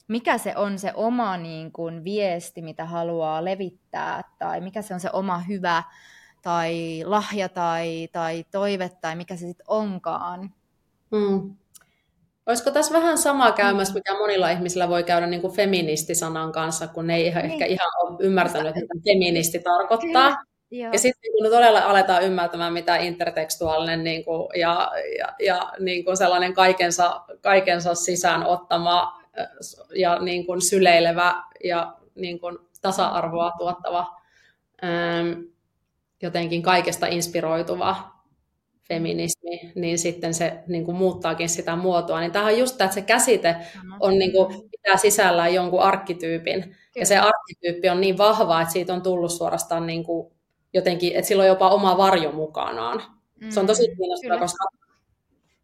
mikä se on se oma niin kuin viesti, mitä haluaa levittää, tai mikä se on se oma hyvä tai lahja tai, tai toive tai mikä se sitten onkaan. Mm. Olisiko tässä vähän sama käymässä, mikä monilla ihmisillä voi käydä niin kuin feministisanan kanssa, kun ne ei niin. ehkä ihan ole ymmärtänyt, mitä feministi tarkoittaa. Joo. Ja sitten kun todella aletaan ymmärtämään, mitä intertekstuaalinen niin kuin, ja, ja, ja niin kuin sellainen kaikensa, kaikensa sisään ottama ja niin kuin syleilevä ja niin kuin tasa-arvoa tuottava, jotenkin kaikesta inspiroituva feminismi, niin sitten se niin kuin muuttaakin sitä muotoa. Niin tämähän on just tämä, että se käsite on, niin kuin, pitää sisällään jonkun arkkityypin. Kyllä. Ja se arkkityyppi on niin vahva, että siitä on tullut suorastaan niin kuin, jotenkin, että sillä on jopa oma varjo mukanaan. Mm, se on tosi mm, kiinnostavaa, koska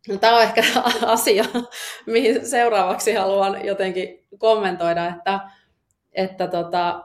no, tämä on ehkä <laughs> asia, mihin seuraavaksi haluan jotenkin kommentoida, että, että tota,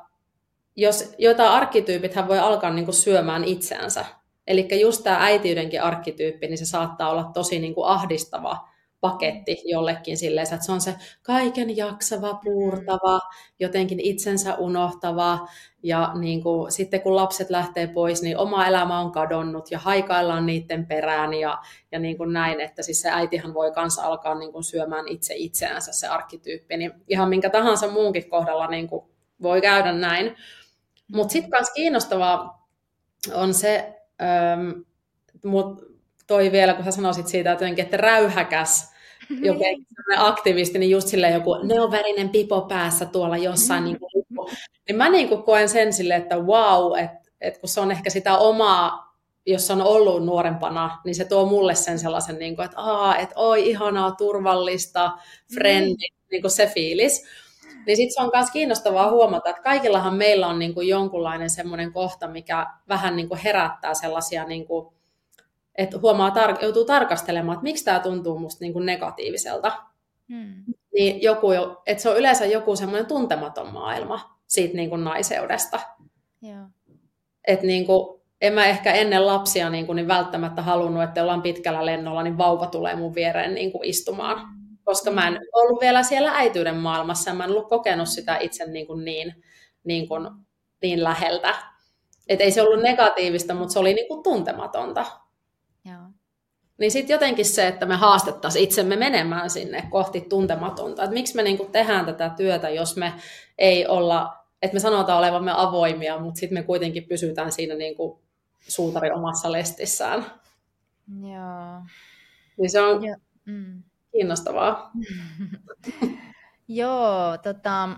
jos jotain arkkityypit voi alkaa niin kuin syömään itseänsä, Eli just tämä äitiydenkin arkkityyppi, niin se saattaa olla tosi niin kuin ahdistava paketti jollekin silleen, että se on se kaiken jaksava, puurtava, jotenkin itsensä unohtava. Ja niin kuin, sitten kun lapset lähtee pois, niin oma elämä on kadonnut ja haikaillaan niiden perään ja, ja niin kuin näin, että siis se äitihan voi kanssa alkaa niin kuin syömään itse itseänsä se arkkityyppi. Niin ihan minkä tahansa muunkin kohdalla niin kuin voi käydä näin. Mutta sitten myös kiinnostavaa on se, Öm, mut toi vielä, kun sä sanoisit siitä että jotenkin, että räyhäkäs, joku aktivisti, niin just silleen joku neoverinen pipo päässä tuolla jossain, niin, kuin, niin mä niin kuin koen sen silleen, että wow, että, että kun se on ehkä sitä omaa, jos on ollut nuorempana, niin se tuo mulle sen sellaisen, niin kuin, että, aa, että oi, ihanaa, turvallista, friendly, mm. niin kuin se fiilis. Niin sitten se on myös kiinnostavaa huomata, että kaikillahan meillä on niin kuin jonkunlainen semmoinen kohta, mikä vähän niin kuin herättää sellaisia, niin kuin, että huomaa, tar- joutuu tarkastelemaan, että miksi tämä tuntuu musta niin kuin negatiiviselta. Hmm. Niin joku, että se on yleensä joku semmoinen tuntematon maailma siitä niin kuin naiseudesta. Joo. Että niin kuin, en mä ehkä ennen lapsia niin, kuin, niin välttämättä halunnut, että ollaan pitkällä lennolla, niin vauva tulee mun viereen niin kuin istumaan. Hmm koska mä en ollut vielä siellä äityyden maailmassa, mä en ollut kokenut sitä itse niin, kuin niin, niin, kuin, niin läheltä. Et ei se ollut negatiivista, mutta se oli niin kuin tuntematonta. Niin sitten jotenkin se, että me haastettaisiin itsemme menemään sinne kohti tuntematonta. Että miksi me niinku tehdään tätä työtä, jos me ei olla, että me sanotaan olevamme avoimia, mutta sitten me kuitenkin pysytään siinä niinku suutari omassa lestissään. Joo. Niin se on ja, mm. kiinnostavaa. <laughs> Joo, tota,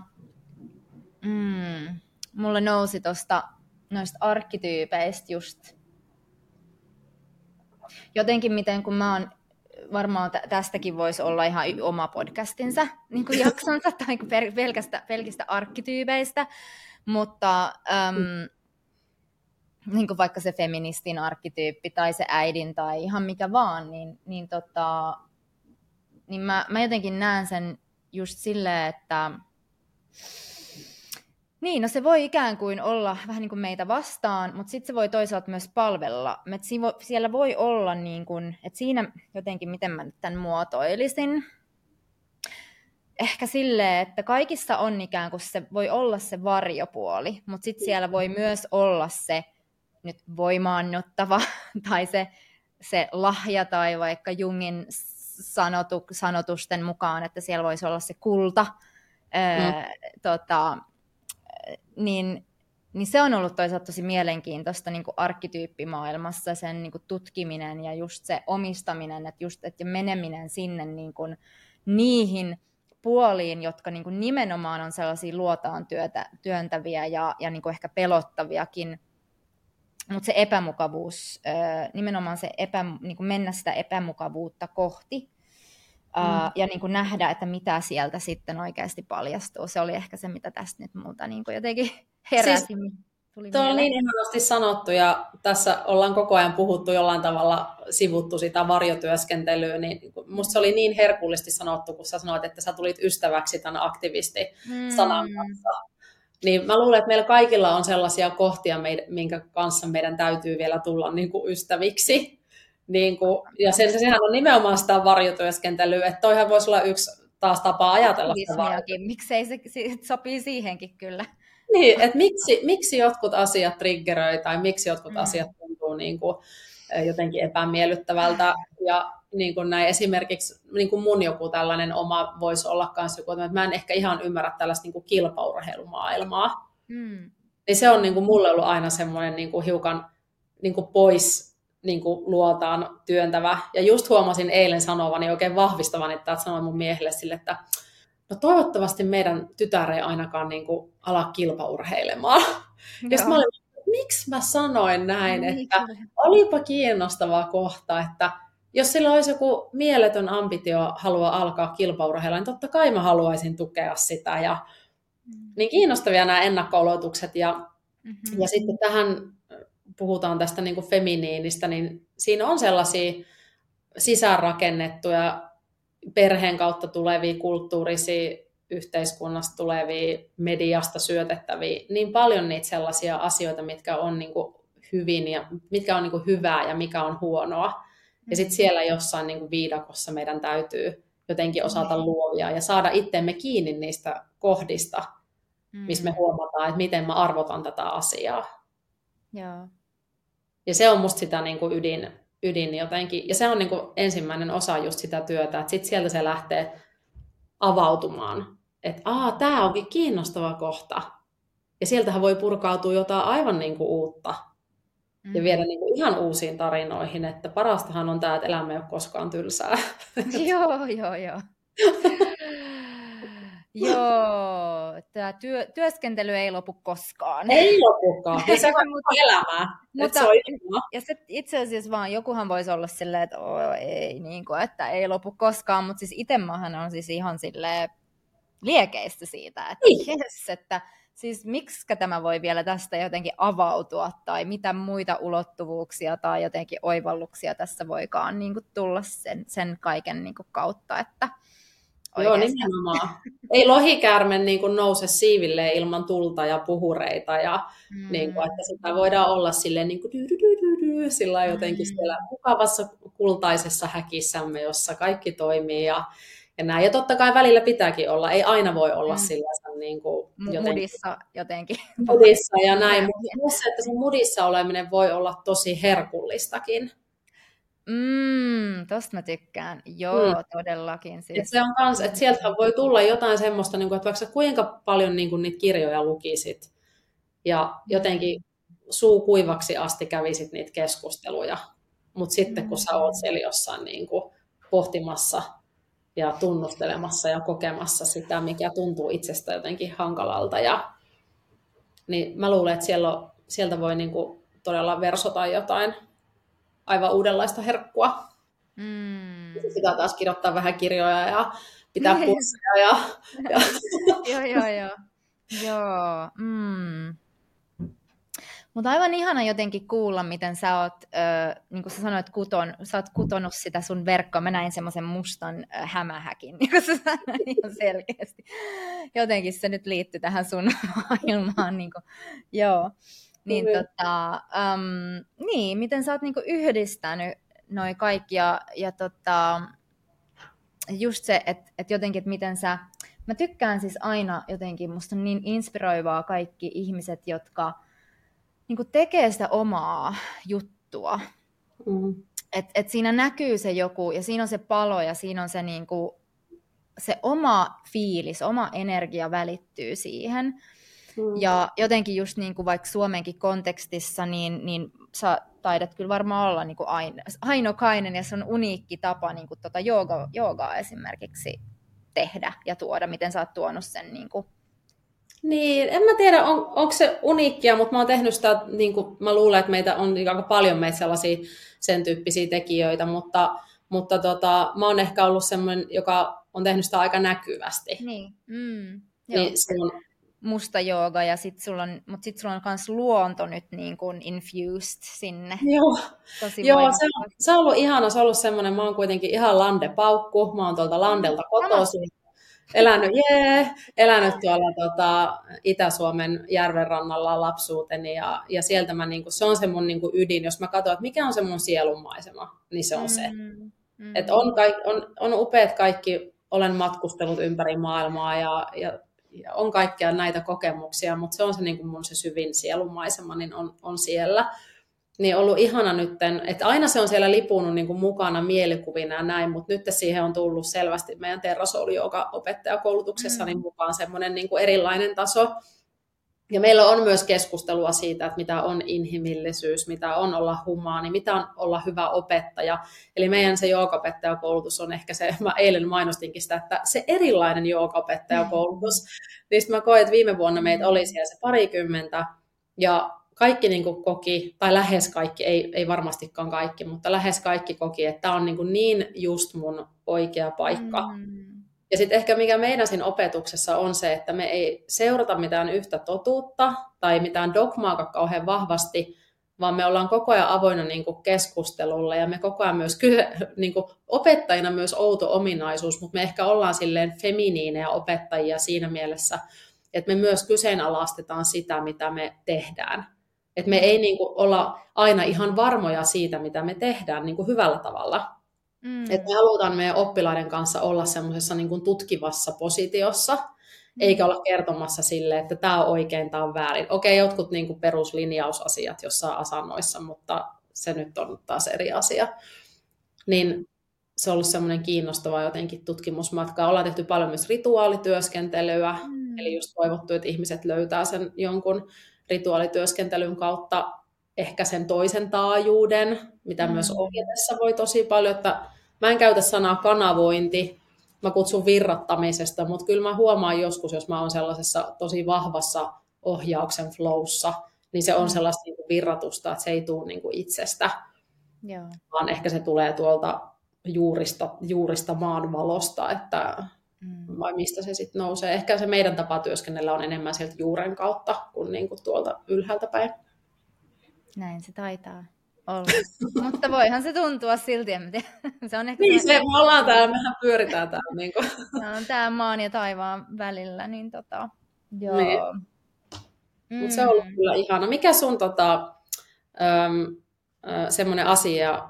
mm, mulle nousi tuosta noista arkkityypeistä just jotenkin miten, kun mä oon varmaan tästäkin voisi olla ihan oma podcastinsa niin kuin jaksonsa <laughs> tai pelkästä, pelkistä arkkityypeistä, mutta äm, niin kuin vaikka se feministin arkkityyppi tai se äidin tai ihan mikä vaan, niin, niin, tota, niin mä, mä jotenkin näen sen just silleen, että niin, no se voi ikään kuin olla vähän niin kuin meitä vastaan, mutta sitten se voi toisaalta myös palvella. Et siellä voi olla, niin kuin, että siinä jotenkin, miten mä nyt tämän muotoilisin, ehkä silleen, että kaikissa on ikään kuin se voi olla se varjopuoli, mutta sitten siellä voi myös olla se nyt voimaannuttava <laughs> tai se, se lahja tai vaikka Jungin sanotu, sanotusten mukaan, että siellä voisi olla se kulta, mm. ää, tota, niin, niin se on ollut toisaalta tosi mielenkiintoista niin kuin arkkityyppimaailmassa, sen niin kuin tutkiminen ja just se omistaminen, että just että meneminen sinne niin kuin niihin puoliin, jotka niin kuin nimenomaan on sellaisia luotaan työtä, työntäviä ja, ja niin kuin ehkä pelottaviakin, mutta se epämukavuus, nimenomaan se epä, niin kuin mennä sitä epämukavuutta kohti, mm. ja niin kuin nähdä, että mitä sieltä sitten oikeasti paljastuu. Se oli ehkä se, mitä tästä nyt muuta niin kuin jotenkin <laughs> heräsi. Siis, tuli tuo on niin ihanasti sanottu ja tässä ollaan koko ajan puhuttu jollain tavalla, sivuttu sitä varjotyöskentelyä, niin musta se oli niin herkullisesti sanottu, kun sä sanoit, että sä tulit ystäväksi tämän aktivisti-sanan mm. kanssa. Niin mä luulen, että meillä kaikilla on sellaisia kohtia, minkä kanssa meidän täytyy vielä tulla niin kuin ystäviksi. Niin kuin, ja sen, sehän on nimenomaan sitä varjotyöskentelyä, että toihan voisi olla yksi taas tapa ajatella sitä Miksei se, se sopii siihenkin kyllä. Niin, että miksi, miksi jotkut asiat triggeröi tai miksi jotkut mm. asiat tuntuu niin kuin, jotenkin epämiellyttävältä. Ja niin kuin näin esimerkiksi niin kuin mun joku tällainen oma voisi olla myös joku, että mä en ehkä ihan ymmärrä tällaista niin kuin kilpaurheilumaailmaa. Mm. Niin se on niin kuin mulle ollut aina semmoinen niin kuin hiukan niin kuin pois niin kuin luotaan työntävä. Ja just huomasin eilen sanovani oikein vahvistavan, että sanoin mun miehelle sille, että no toivottavasti meidän tytär ei ainakaan niin kuin ala kilpaurheilemaan. Ja mä olin, miksi mä sanoin näin, niin, että olipa kiinnostava kohta, että jos sillä olisi joku mieletön ambitio halua alkaa kilpaurheilla, niin totta kai mä haluaisin tukea sitä. Ja, mm. niin kiinnostavia nämä ennakko ja, mm-hmm. ja sitten tähän puhutaan tästä niin kuin feminiinistä, niin siinä on sellaisia sisäänrakennettuja perheen kautta tulevia kulttuurisia, yhteiskunnasta tulevia, mediasta syötettäviä, niin paljon niitä sellaisia asioita, mitkä on niin kuin hyvin ja mitkä on niin kuin hyvää ja mikä on huonoa. Ja sitten siellä jossain niin kuin viidakossa meidän täytyy jotenkin osata mm. luovia ja saada itsemme kiinni niistä kohdista, missä me mm. huomataan, että miten mä arvotan tätä asiaa. Joo. Ja se on musta sitä niin kuin ydin, ydin jotenkin. Ja se on niin kuin ensimmäinen osa just sitä työtä, että sitten sieltä se lähtee avautumaan. Että aa, tämä onkin kiinnostava kohta. Ja sieltähän voi purkautua jotain aivan niin kuin uutta. Mm. Ja viedä niin kuin ihan uusiin tarinoihin, että parastahan on tämä, että elämä ei ole koskaan tylsää. <laughs> joo, joo, joo. <laughs> Joo, tämä työ, työskentely ei lopu koskaan. Ei lopukaan, ja se on elämää. Mutta, se on ja se itse asiassa vaan jokuhan voisi olla silleen, että oh, ei, niin kuin, että ei lopu koskaan, mutta siis itsemmähän on siis ihan silleen liekeistä siitä, että niin. yes, että siis miksi tämä voi vielä tästä jotenkin avautua, tai mitä muita ulottuvuuksia tai jotenkin oivalluksia tässä voikaan niin kuin tulla sen, sen kaiken niin kuin kautta, että Joo, nimenomaan. Ei lohikäärme niin kuin nouse siiville ilman tulta ja puhureita, ja mm. niin kuin, että sitä voidaan olla silleen niin kuin, sillä jotenkin mm. siellä mukavassa kultaisessa häkissämme, jossa kaikki toimii ja, ja näin. Ja totta kai välillä pitääkin olla, ei aina voi olla mm. sillä niin kuin, jotenkin, mudissa jotenkin. Mudissa ja näin, <laughs> mutta myös se, että se mudissa oleminen voi olla tosi herkullistakin. Mm, tosta mä tykkään. Joo, mm. todellakin. Siis. Et se on kans, että sieltä voi tulla jotain semmoista, niin kuin, että vaikka kuinka paljon niin kuin, niitä kirjoja lukisit ja jotenkin suu kuivaksi asti kävisit niitä keskusteluja, mutta sitten kun sä oot siellä jossain niin kuin, pohtimassa ja tunnustelemassa ja kokemassa sitä, mikä tuntuu itsestä jotenkin hankalalta, ja, niin mä luulen, että siellä on, sieltä voi niin kuin, todella versota jotain aivan uudenlaista herkkua. Mm. Pitää taas kirjoittaa vähän kirjoja ja pitää pusseja. Ja, ja... <laughs> joo, joo, joo. Joo, mm. Mutta aivan ihana jotenkin kuulla, miten sä oot, äh, niin kuin sä sanoit, kuton, sä oot kutonut sitä sun verkkoa. Mä näin semmoisen mustan äh, hämähäkin, <laughs> niin kuin sä sanoit ihan selkeästi. Jotenkin se nyt liittyy tähän sun <laughs> maailmaan. Niin kuin, joo. Niin, mm. tota, um, niin, miten sä oot niinku yhdistänyt noin kaikki ja, ja tota, just se, että et jotenkin, että miten sä, mä tykkään siis aina jotenkin, musta on niin inspiroivaa kaikki ihmiset, jotka niinku tekee sitä omaa juttua. Mm. Et, et siinä näkyy se joku ja siinä on se palo ja siinä on se, niinku, se oma fiilis, oma energia välittyy siihen. Mm. Ja jotenkin just niin kuin vaikka Suomenkin kontekstissa, niin, niin sä taidat kyllä varmaan olla niin kuin ainokainen ja se on uniikki tapa niin kuin tota jooga, joogaa esimerkiksi tehdä ja tuoda, miten sä oot tuonut sen niin kuin niin, en mä tiedä, on, onko se uniikkia, mutta mä oon tehnyt sitä, niin kuin, mä luulen, että meitä on niin aika paljon meitä sellaisia sen tyyppisiä tekijöitä, mutta, mutta tota, mä oon ehkä ollut semmoinen, joka on tehnyt sitä aika näkyvästi. Niin, mm, niin se on, musta jooga, ja sit sulla on, mutta sitten sulla on myös luonto nyt niin kuin infused sinne. Joo, Tosi Joo se, on, se on ollut ihana, se on ollut semmoinen, mä oon kuitenkin ihan landepaukku, mä oon tuolta landelta kotoisin. Elänyt, jee, elänyt tuolla tota, Itä-Suomen järvenrannalla lapsuuteni ja, ja sieltä mä, niin kuin, se on se mun niin kuin ydin, jos mä katson, että mikä on se mun sielunmaisema, niin se on mm, se. Mm. Et on, on, on upeat kaikki, olen matkustellut ympäri maailmaa ja ja on kaikkia näitä kokemuksia, mutta se on se niin kuin mun se syvin sielumaisema, niin on, on siellä. Niin ollut ihana nyt, että aina se on siellä lipunut niin kuin mukana mielikuvina ja näin, mutta nyt siihen on tullut selvästi meidän terrasouli, joka opettajakoulutuksessa mm. niin mukaan semmoinen niin kuin erilainen taso, ja meillä on myös keskustelua siitä, että mitä on inhimillisyys, mitä on olla humaani, mitä on olla hyvä opettaja. Eli meidän se joogaopettajakoulutus on ehkä se, mä eilen mainostinkin sitä, että se erilainen joogaopettajakoulutus. Mm. Niin mä koin, että viime vuonna meitä oli siellä se parikymmentä, ja kaikki niin kuin koki, tai lähes kaikki, ei, ei varmastikaan kaikki, mutta lähes kaikki koki, että tämä on niin, kuin niin just mun oikea paikka. Mm ja sitten ehkä mikä meidän siinä opetuksessa on se, että me ei seurata mitään yhtä totuutta tai mitään dogmaa kauhean vahvasti, vaan me ollaan koko ajan avoinna niin kuin keskustelulle ja me koko ajan myös niin kuin opettajina myös outo ominaisuus, mutta me ehkä ollaan silleen feminiinejä opettajia siinä mielessä, että me myös kyseenalaistetaan sitä, mitä me tehdään. Että me ei niin kuin olla aina ihan varmoja siitä, mitä me tehdään niin kuin hyvällä tavalla, Mm. Että me halutaan meidän oppilaiden kanssa olla semmoisessa niin tutkivassa positiossa, mm. eikä olla kertomassa sille, että tämä on oikein, tämä on väärin. Okei, jotkut niin kuin peruslinjausasiat jossain asannoissa, mutta se nyt on taas eri asia. Niin se on ollut semmoinen kiinnostava jotenkin tutkimusmatka. Ollaan tehty paljon myös rituaalityöskentelyä, mm. eli just toivottu, että ihmiset löytää sen jonkun rituaalityöskentelyn kautta ehkä sen toisen taajuuden, mitä mm. myös ohjatessa voi tosi paljon, että mä en käytä sanaa kanavointi, mä kutsun virrattamisesta, mutta kyllä mä huomaan joskus, jos mä oon sellaisessa tosi vahvassa ohjauksen flowssa, niin se on mm. sellaista niin kuin virratusta, että se ei tule niin kuin itsestä, Joo. vaan ehkä se tulee tuolta juurista, juurista maanvalosta, että mm. vai mistä se sitten nousee. Ehkä se meidän tapa työskennellä on enemmän sieltä juuren kautta kuin, niin kuin tuolta ylhäältä päin. Näin se taitaa olla. Mutta voihan se tuntua silti, en tiedä. <laughs> Se on ehkä niin, se, me ollaan täällä, mehän pyöritään täällä. Niin kuin. <laughs> Se on tää maan ja taivaan välillä, niin tota, joo. Niin. Mm. Mutta se on ollut kyllä ihana. Mikä sun tota, semmoinen asia,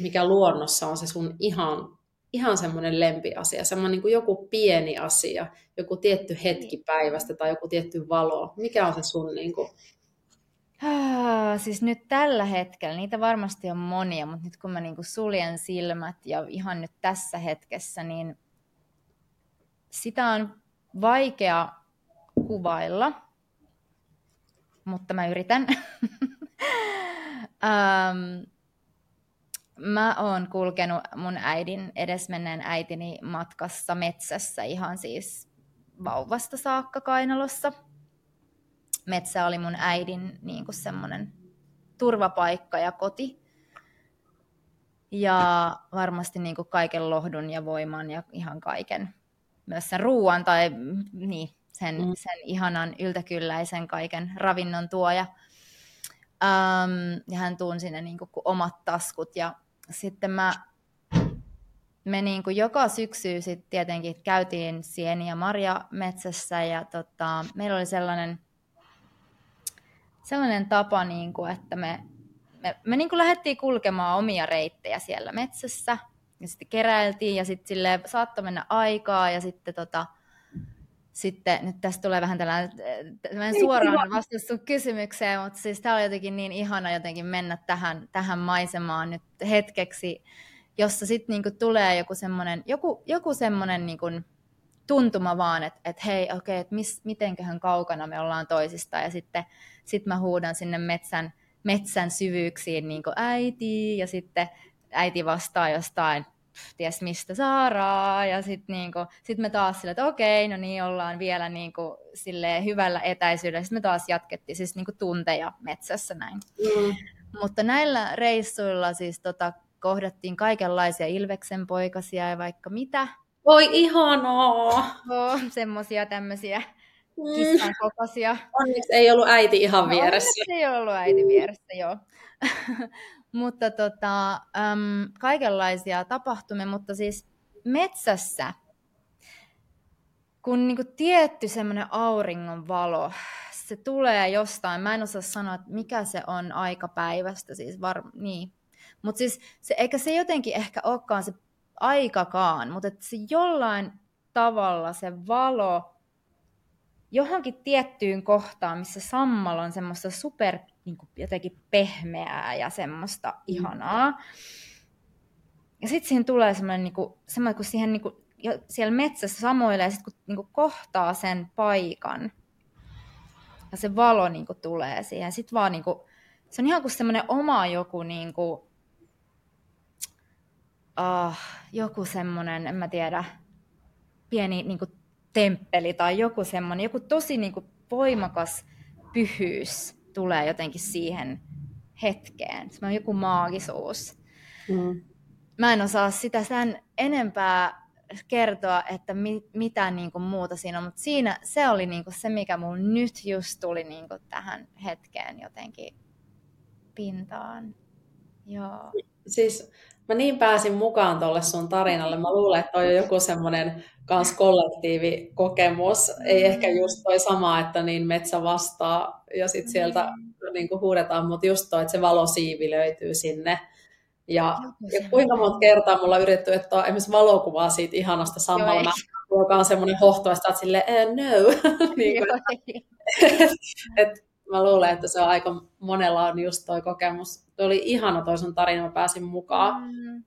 mikä luonnossa on se sun ihan, ihan semmoinen lempiasia, semmoinen niin kuin joku pieni asia, joku tietty hetki päivästä tai joku tietty valo. Mikä on se sun niin kuin, siis nyt tällä hetkellä, niitä varmasti on monia, mutta nyt kun mä niinku suljen silmät ja ihan nyt tässä hetkessä, niin sitä on vaikea kuvailla, mutta mä yritän. um, <laughs> mä oon kulkenut mun äidin, edesmenneen äitini matkassa metsässä ihan siis vauvasta saakka kainalossa. Metsä oli mun äidin niin kuin semmoinen turvapaikka ja koti. Ja varmasti niin kuin kaiken lohdun ja voiman ja ihan kaiken, myös sen ruoan tai niin, sen, mm. sen ihanan yltäkylläisen kaiken ravinnon tuoja. Um, ja hän tunsi ne niin kuin, omat taskut ja sitten mä, me niin kuin joka syksy sitten tietenkin käytiin sieni- ja marja metsässä ja tota, meillä oli sellainen, sellainen tapa, niin kuin, että me, me, me niin kuin lähdettiin kulkemaan omia reittejä siellä metsässä. Ja sitten keräiltiin ja sitten saattoi mennä aikaa ja sitten tota, sitten nyt tästä tulee vähän tällainen, tällainen niin, suoraan vastaus sun kysymykseen, mutta siis tämä oli jotenkin niin ihana jotenkin mennä tähän, tähän maisemaan nyt hetkeksi, jossa sitten niinku tulee joku semmoinen joku, joku semmoinen niinku tuntuma vaan, että et hei, okei, okay, että mitenköhän kaukana me ollaan toisista, ja sitten sit mä huudan sinne metsän, metsän syvyyksiin niin äiti, ja sitten äiti vastaa jostain ties mistä Saaraa, ja sitten niinku, sit me taas sille, että okei, no niin, ollaan vielä niinku, hyvällä etäisyydellä, sitten me taas jatkettiin siis niinku tunteja metsässä näin. Mm. Mutta näillä reissuilla siis tota, kohdattiin kaikenlaisia ilveksen poikasia ja vaikka mitä. Voi ihanaa! Oh, semmosia tämmöisiä mm. kissan kokoisia. Onneksi ei ollut äiti ihan no, vieressä. No, ei ollut äiti vieressä, joo. <laughs> mutta tota, äm, kaikenlaisia tapahtumia, mutta siis metsässä, kun niinku tietty semmoinen auringon valo, se tulee jostain, mä en osaa sanoa, että mikä se on aika päivästä, siis var, niin. Mutta siis se, eikä se jotenkin ehkä olekaan se aikakaan, mutta että se jollain tavalla se valo johonkin tiettyyn kohtaan, missä sammal on semmoista super niin kuin jotenkin pehmeää ja semmoista mm. ihanaa. Ja sitten siihen tulee semmoinen, niin kuin, semmoinen kun siihen niin kuin, siellä metsässä samoilee, sit kun niin kuin kohtaa sen paikan ja se valo niin kuin, tulee siihen, sitten vaan niin kuin, se on ihan kuin semmoinen oma joku niin kuin, uh, joku semmoinen, en mä tiedä, pieni niin kuin, temppeli tai joku semmoinen, joku tosi niin kuin, voimakas pyhyys tulee jotenkin siihen hetkeen. Se on joku maagisuus. Mm. Mä en osaa sitä sen enempää kertoa, että mi, mitä niin kuin muuta siinä on, mutta siinä se oli niin kuin se, mikä mulla nyt just tuli niin kuin tähän hetkeen jotenkin pintaan. Joo. Siis mä niin pääsin mukaan tuolle sun tarinalle. Mä luulen, että on joku semmoinen kans kollektiivikokemus. Ei ehkä just toi sama, että niin metsä vastaa ja sitten sieltä mm. niin kuin huudetaan, mutta just toi, että se valosiivi löytyy sinne. Ja, ja kuinka monta kertaa mulla on yritetty ottaa esimerkiksi valokuvaa siitä ihanasta samalla, joka on semmoinen hohtoista, että silleen, eh, no. <laughs> niin kuin, <laughs> et, et, mä luulen, että se on aika monella on just toi kokemus. Tuo oli ihana toi sun tarina, mä pääsin mukaan. Mm.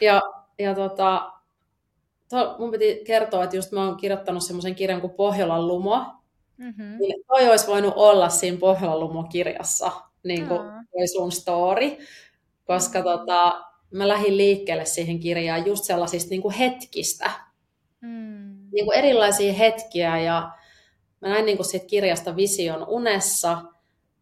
Ja, ja tota, to, mun piti kertoa, että just mä oon kirjoittanut semmoisen kirjan kuin Pohjolan lumo. Mm-hmm. Niin toi olisi voinut olla siinä Pohjolan lumo-kirjassa, niin kuin mm. toi sun story. Koska mm. tota, mä lähdin liikkeelle siihen kirjaan just sellaisista niin kuin hetkistä. Mm. Niin kuin erilaisia hetkiä ja mä näin niin kuin siitä kirjasta vision unessa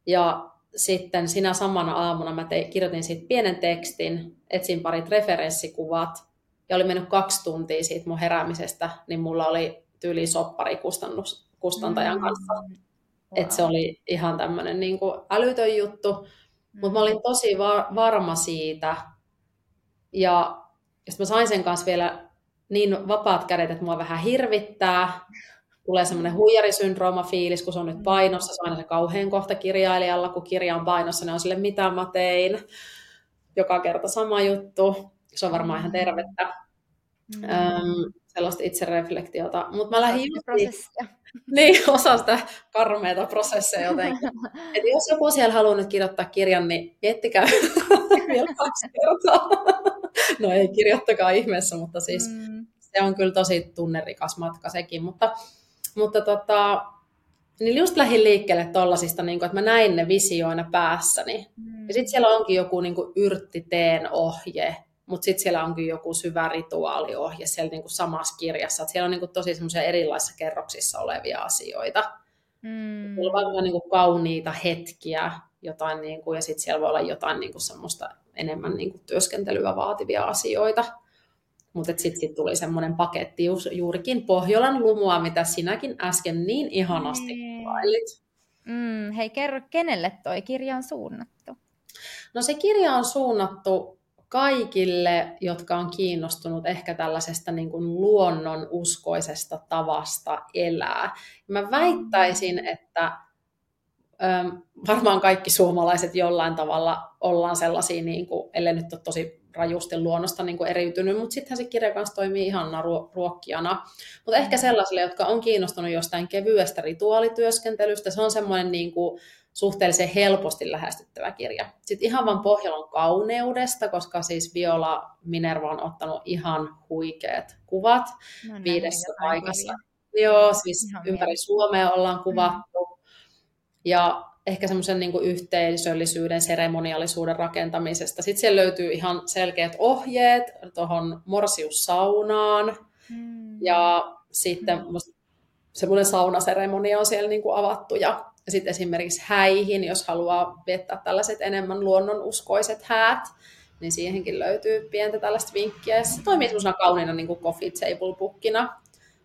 ja sitten sinä samana aamuna mä tein, kirjoitin siitä pienen tekstin, etsin parit referenssikuvat ja oli mennyt kaksi tuntia siitä mun heräämisestä, niin mulla oli tyyli soppari kustannus, kustantajan mm. kanssa. Wow. Että se oli ihan tämmöinen niin kuin älytön juttu. Mm. Mutta mä olin tosi var- varma siitä. Ja sitten mä sain sen kanssa vielä niin vapaat kädet, että mua vähän hirvittää. Tulee semmoinen huijarisyndrooma fiilis, kun se on nyt painossa. Se on aina se kauhean kohta kirjailijalla, kun kirja on painossa, ne on sille mitä mä tein. Joka kerta sama juttu. Se on varmaan ihan tervettä. Mm. Öm, sellaista itsereflektiota. Mutta mä lähdin just prosessia. <laughs> Niin, osa sitä karmeita prosesseja jotenkin. <laughs> Et jos joku siellä haluaa nyt kirjoittaa kirjan, niin miettikää <laughs> vielä kaksi kertaa. no ei kirjoittakaa ihmeessä, mutta siis mm. se on kyllä tosi tunnerikas matka sekin. Mutta, mutta tota, niin just lähdin liikkeelle tollasista, niin että mä näin ne visioina päässäni. Mm. Ja sitten siellä onkin joku niin yrttiteen ohje, mutta sitten siellä onkin joku syvä rituaaliohje siellä niin kuin samassa kirjassa. Et siellä on niin kuin tosi semmoisia erilaisissa kerroksissa olevia asioita. Mm. Siellä on vaan niin kuin kauniita hetkiä, jotain, niin kuin, ja sitten siellä voi olla jotain niin kuin semmoista enemmän niin kuin työskentelyä vaativia asioita. Mutta sitten sit tuli semmoinen paketti juurikin Pohjolan lumua, mitä sinäkin äsken niin ihanasti mm. kuvailit. Mm, hei, kerro, kenelle toi kirja on suunnattu? No se kirja on suunnattu kaikille, jotka on kiinnostunut ehkä tällaisesta niin kuin luonnon uskoisesta tavasta elää. Mä väittäisin, mm. että varmaan kaikki suomalaiset jollain tavalla ollaan sellaisia, niin kuin, ellei nyt ole tosi rajusti luonnosta niin kuin eriytynyt, mutta sittenhän se kirja kanssa toimii ihanna ruokkijana. Mutta ehkä mm. sellaisille, jotka on kiinnostunut jostain kevyestä rituaalityöskentelystä, se on semmoinen niin kuin, suhteellisen helposti lähestyttävä kirja. Sitten ihan vaan Pohjolan kauneudesta, koska siis Viola Minerva on ottanut ihan huikeat kuvat no, viidessä paikassa. Joo, siis ihan ympäri. Suomea ollaan kuvattu. Mm. Ja ehkä semmoisen niin yhteisöllisyyden, seremoniallisuuden rakentamisesta. Sitten siellä löytyy ihan selkeät ohjeet tuohon morsiussaunaan. Mm. Ja sitten mm. semmoinen saunaseremonia on siellä niin kuin avattu ja ja sitten esimerkiksi häihin, jos haluaa viettää tällaiset enemmän luonnonuskoiset häät, niin siihenkin löytyy pientä tällaista vinkkiä. se toimii sellaisena kauniina niin kuin coffee table bookina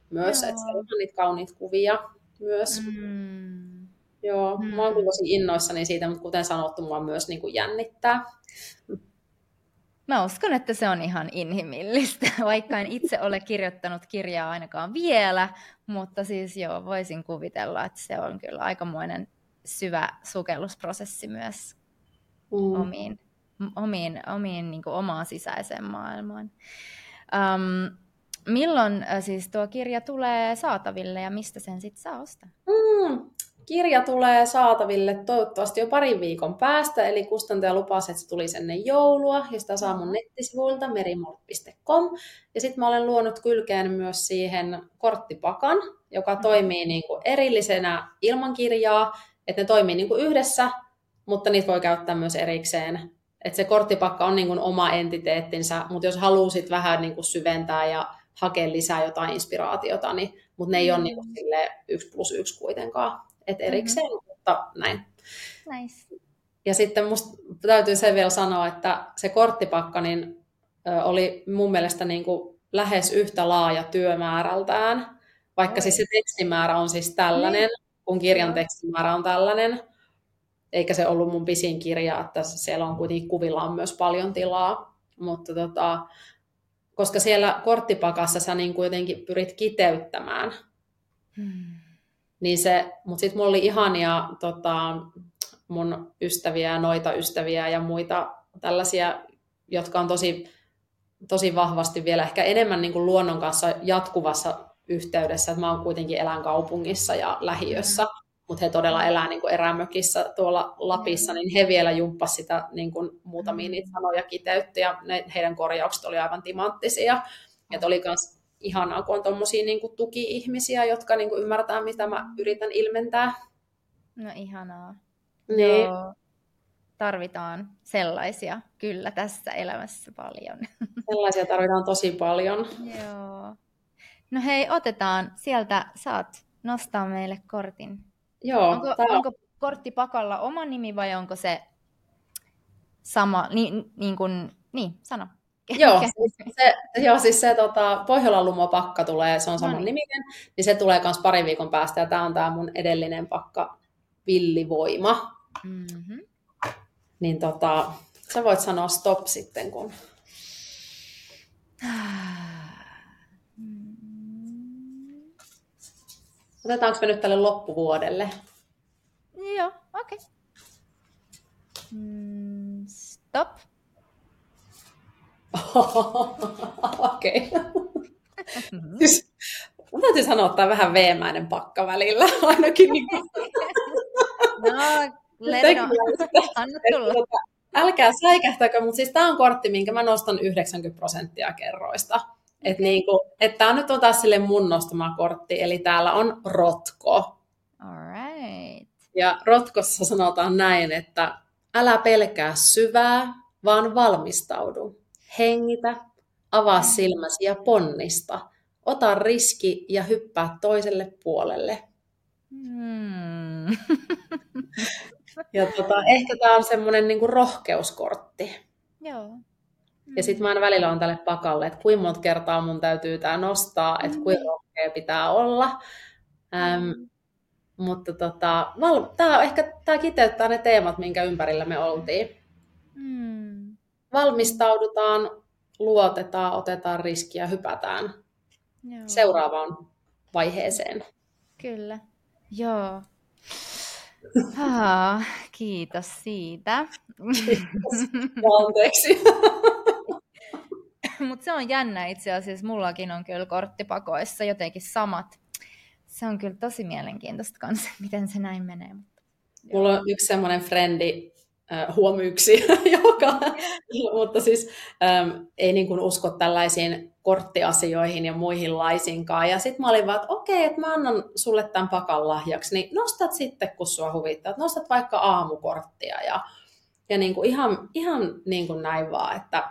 myös, että siellä on niitä kauniita kuvia myös. Mm. Joo, mm. mä oon tosi innoissani siitä, mutta kuten sanottu, mua myös niin kuin jännittää. Mä uskon, että se on ihan inhimillistä, <laughs> vaikka en itse ole kirjoittanut kirjaa ainakaan vielä, mutta siis joo, voisin kuvitella, että se on kyllä aikamoinen syvä sukellusprosessi myös mm. omiin, omiin, omiin niin kuin omaan sisäiseen maailmaan. Um, milloin siis tuo kirja tulee saataville ja mistä sen sitten saa ostaa? Mm, Kirja tulee saataville toivottavasti jo parin viikon päästä, eli kustantaja lupasi, että se tuli ennen joulua, ja sitä saa mun nettisivuilta merimort.com. Ja sitten mä olen luonut kylkeen myös siihen korttipakan, joka toimii niin kuin erillisenä ilman kirjaa, että ne toimii niin kuin yhdessä, mutta niitä voi käyttää myös erikseen. Että se korttipakka on niin kuin oma entiteettinsä, mutta jos haluaisit vähän niin kuin syventää ja hakea lisää jotain inspiraatiota, niin, mutta ne ei ole niin kuin yksi plus yksi kuitenkaan et erikseen, mm-hmm. mutta näin. Nice. Ja sitten musta täytyy sen vielä sanoa, että se korttipakka niin, oli mun mielestä niin kuin lähes yhtä laaja työmäärältään, vaikka Oi. siis se tekstimäärä on siis tällainen, niin. kun kirjan tekstimäärä on tällainen, eikä se ollut mun pisin kirja, että siellä on kuitenkin kuvilla on myös paljon tilaa, mutta tota, koska siellä korttipakassa sä niin kuitenkin pyrit kiteyttämään hmm. Niin se, mutta sitten mulla oli ihania tota, mun ystäviä, noita ystäviä ja muita tällaisia, jotka on tosi, tosi vahvasti vielä ehkä enemmän niin kuin luonnon kanssa jatkuvassa yhteydessä, että mä oon kuitenkin elän kaupungissa ja lähiössä, mm. mutta he todella elää niin kuin erämökissä tuolla Lapissa, mm. niin he vielä jumppas sitä niin kuin muutamia niitä sanoja kiteytti ja ne, heidän korjaukset oli aivan timanttisia. Että oli myös ihanaa, kun on tuommoisia niin tuki-ihmisiä, jotka niin kuin ymmärtää, mitä mä yritän ilmentää. No ihanaa. Niin. Joo. Tarvitaan sellaisia kyllä tässä elämässä paljon. <laughs> Sellaisia tarvitaan tosi paljon. Joo. No hei, otetaan sieltä, saat nostaa meille kortin. Joo. Onko, tää... onko kortti pakalla oma nimi vai onko se sama, niin, niin kuin, niin, sano. Joo, siis se, joo, siis se tota, Pohjolan lumopakka tulee, se on saman no niin. niminen, niin se tulee myös parin viikon päästä, ja tämä on tämä mun edellinen pakka Villivoima. Mm-hmm. Niin tota, sä voit sanoa stop sitten, kun... <sighs> Otetaanko me nyt tälle loppuvuodelle? Joo, okei. Okay. Mm, stop. <laughs> Okei. Okay. siis, mun täytyy sanoa, että vähän veemäinen pakka välillä, <laughs> ainakin niin kuin... No, Lenno, anna tulla. Tota, älkää säikähtäkö, mutta siis tämä on kortti, minkä mä nostan 90 prosenttia kerroista. Että niinku, et tämä nyt on taas sille mun nostama kortti, eli täällä on rotko. Alright. Ja rotkossa sanotaan näin, että älä pelkää syvää, vaan valmistaudu. Hengitä, avaa mm. silmäsi ja ponnista. Ota riski ja hyppää toiselle puolelle. Hmm. <laughs> Ja tota, ehkä tämä on semmoinen niinku rohkeuskortti. Joo. Ja sitten mä aina välillä on tälle pakalle, että kuinka monta kertaa mun täytyy tämä nostaa, että kuinka mm. rohkea pitää olla. Ähm, mutta tota, val, tää, ehkä tämä kiteyttää ne teemat, minkä ympärillä me oltiin. Mm. Valmistaudutaan, luotetaan, otetaan riskiä, hypätään Joo. seuraavaan vaiheeseen. Kyllä. Joo. Ah, kiitos siitä. <laughs> Anteeksi. Mutta se on jännä itse asiassa. Mullakin on kyllä korttipakoissa jotenkin samat. Se on kyllä tosi mielenkiintoista kanssa, <laughs> miten se näin menee. Mulla on yksi semmoinen frendi, huomyksi, <laughs> joka, mutta siis ähm, ei niin kuin usko tällaisiin korttiasioihin ja muihin laisinkaan. Ja sitten mä olin vaan, että okei, että mä annan sulle tämän pakan lahjaksi, niin nostat sitten, kun sua huvittaa. Että nostat vaikka aamukorttia ja, ja niin kuin ihan, ihan niin kuin näin vaan, että,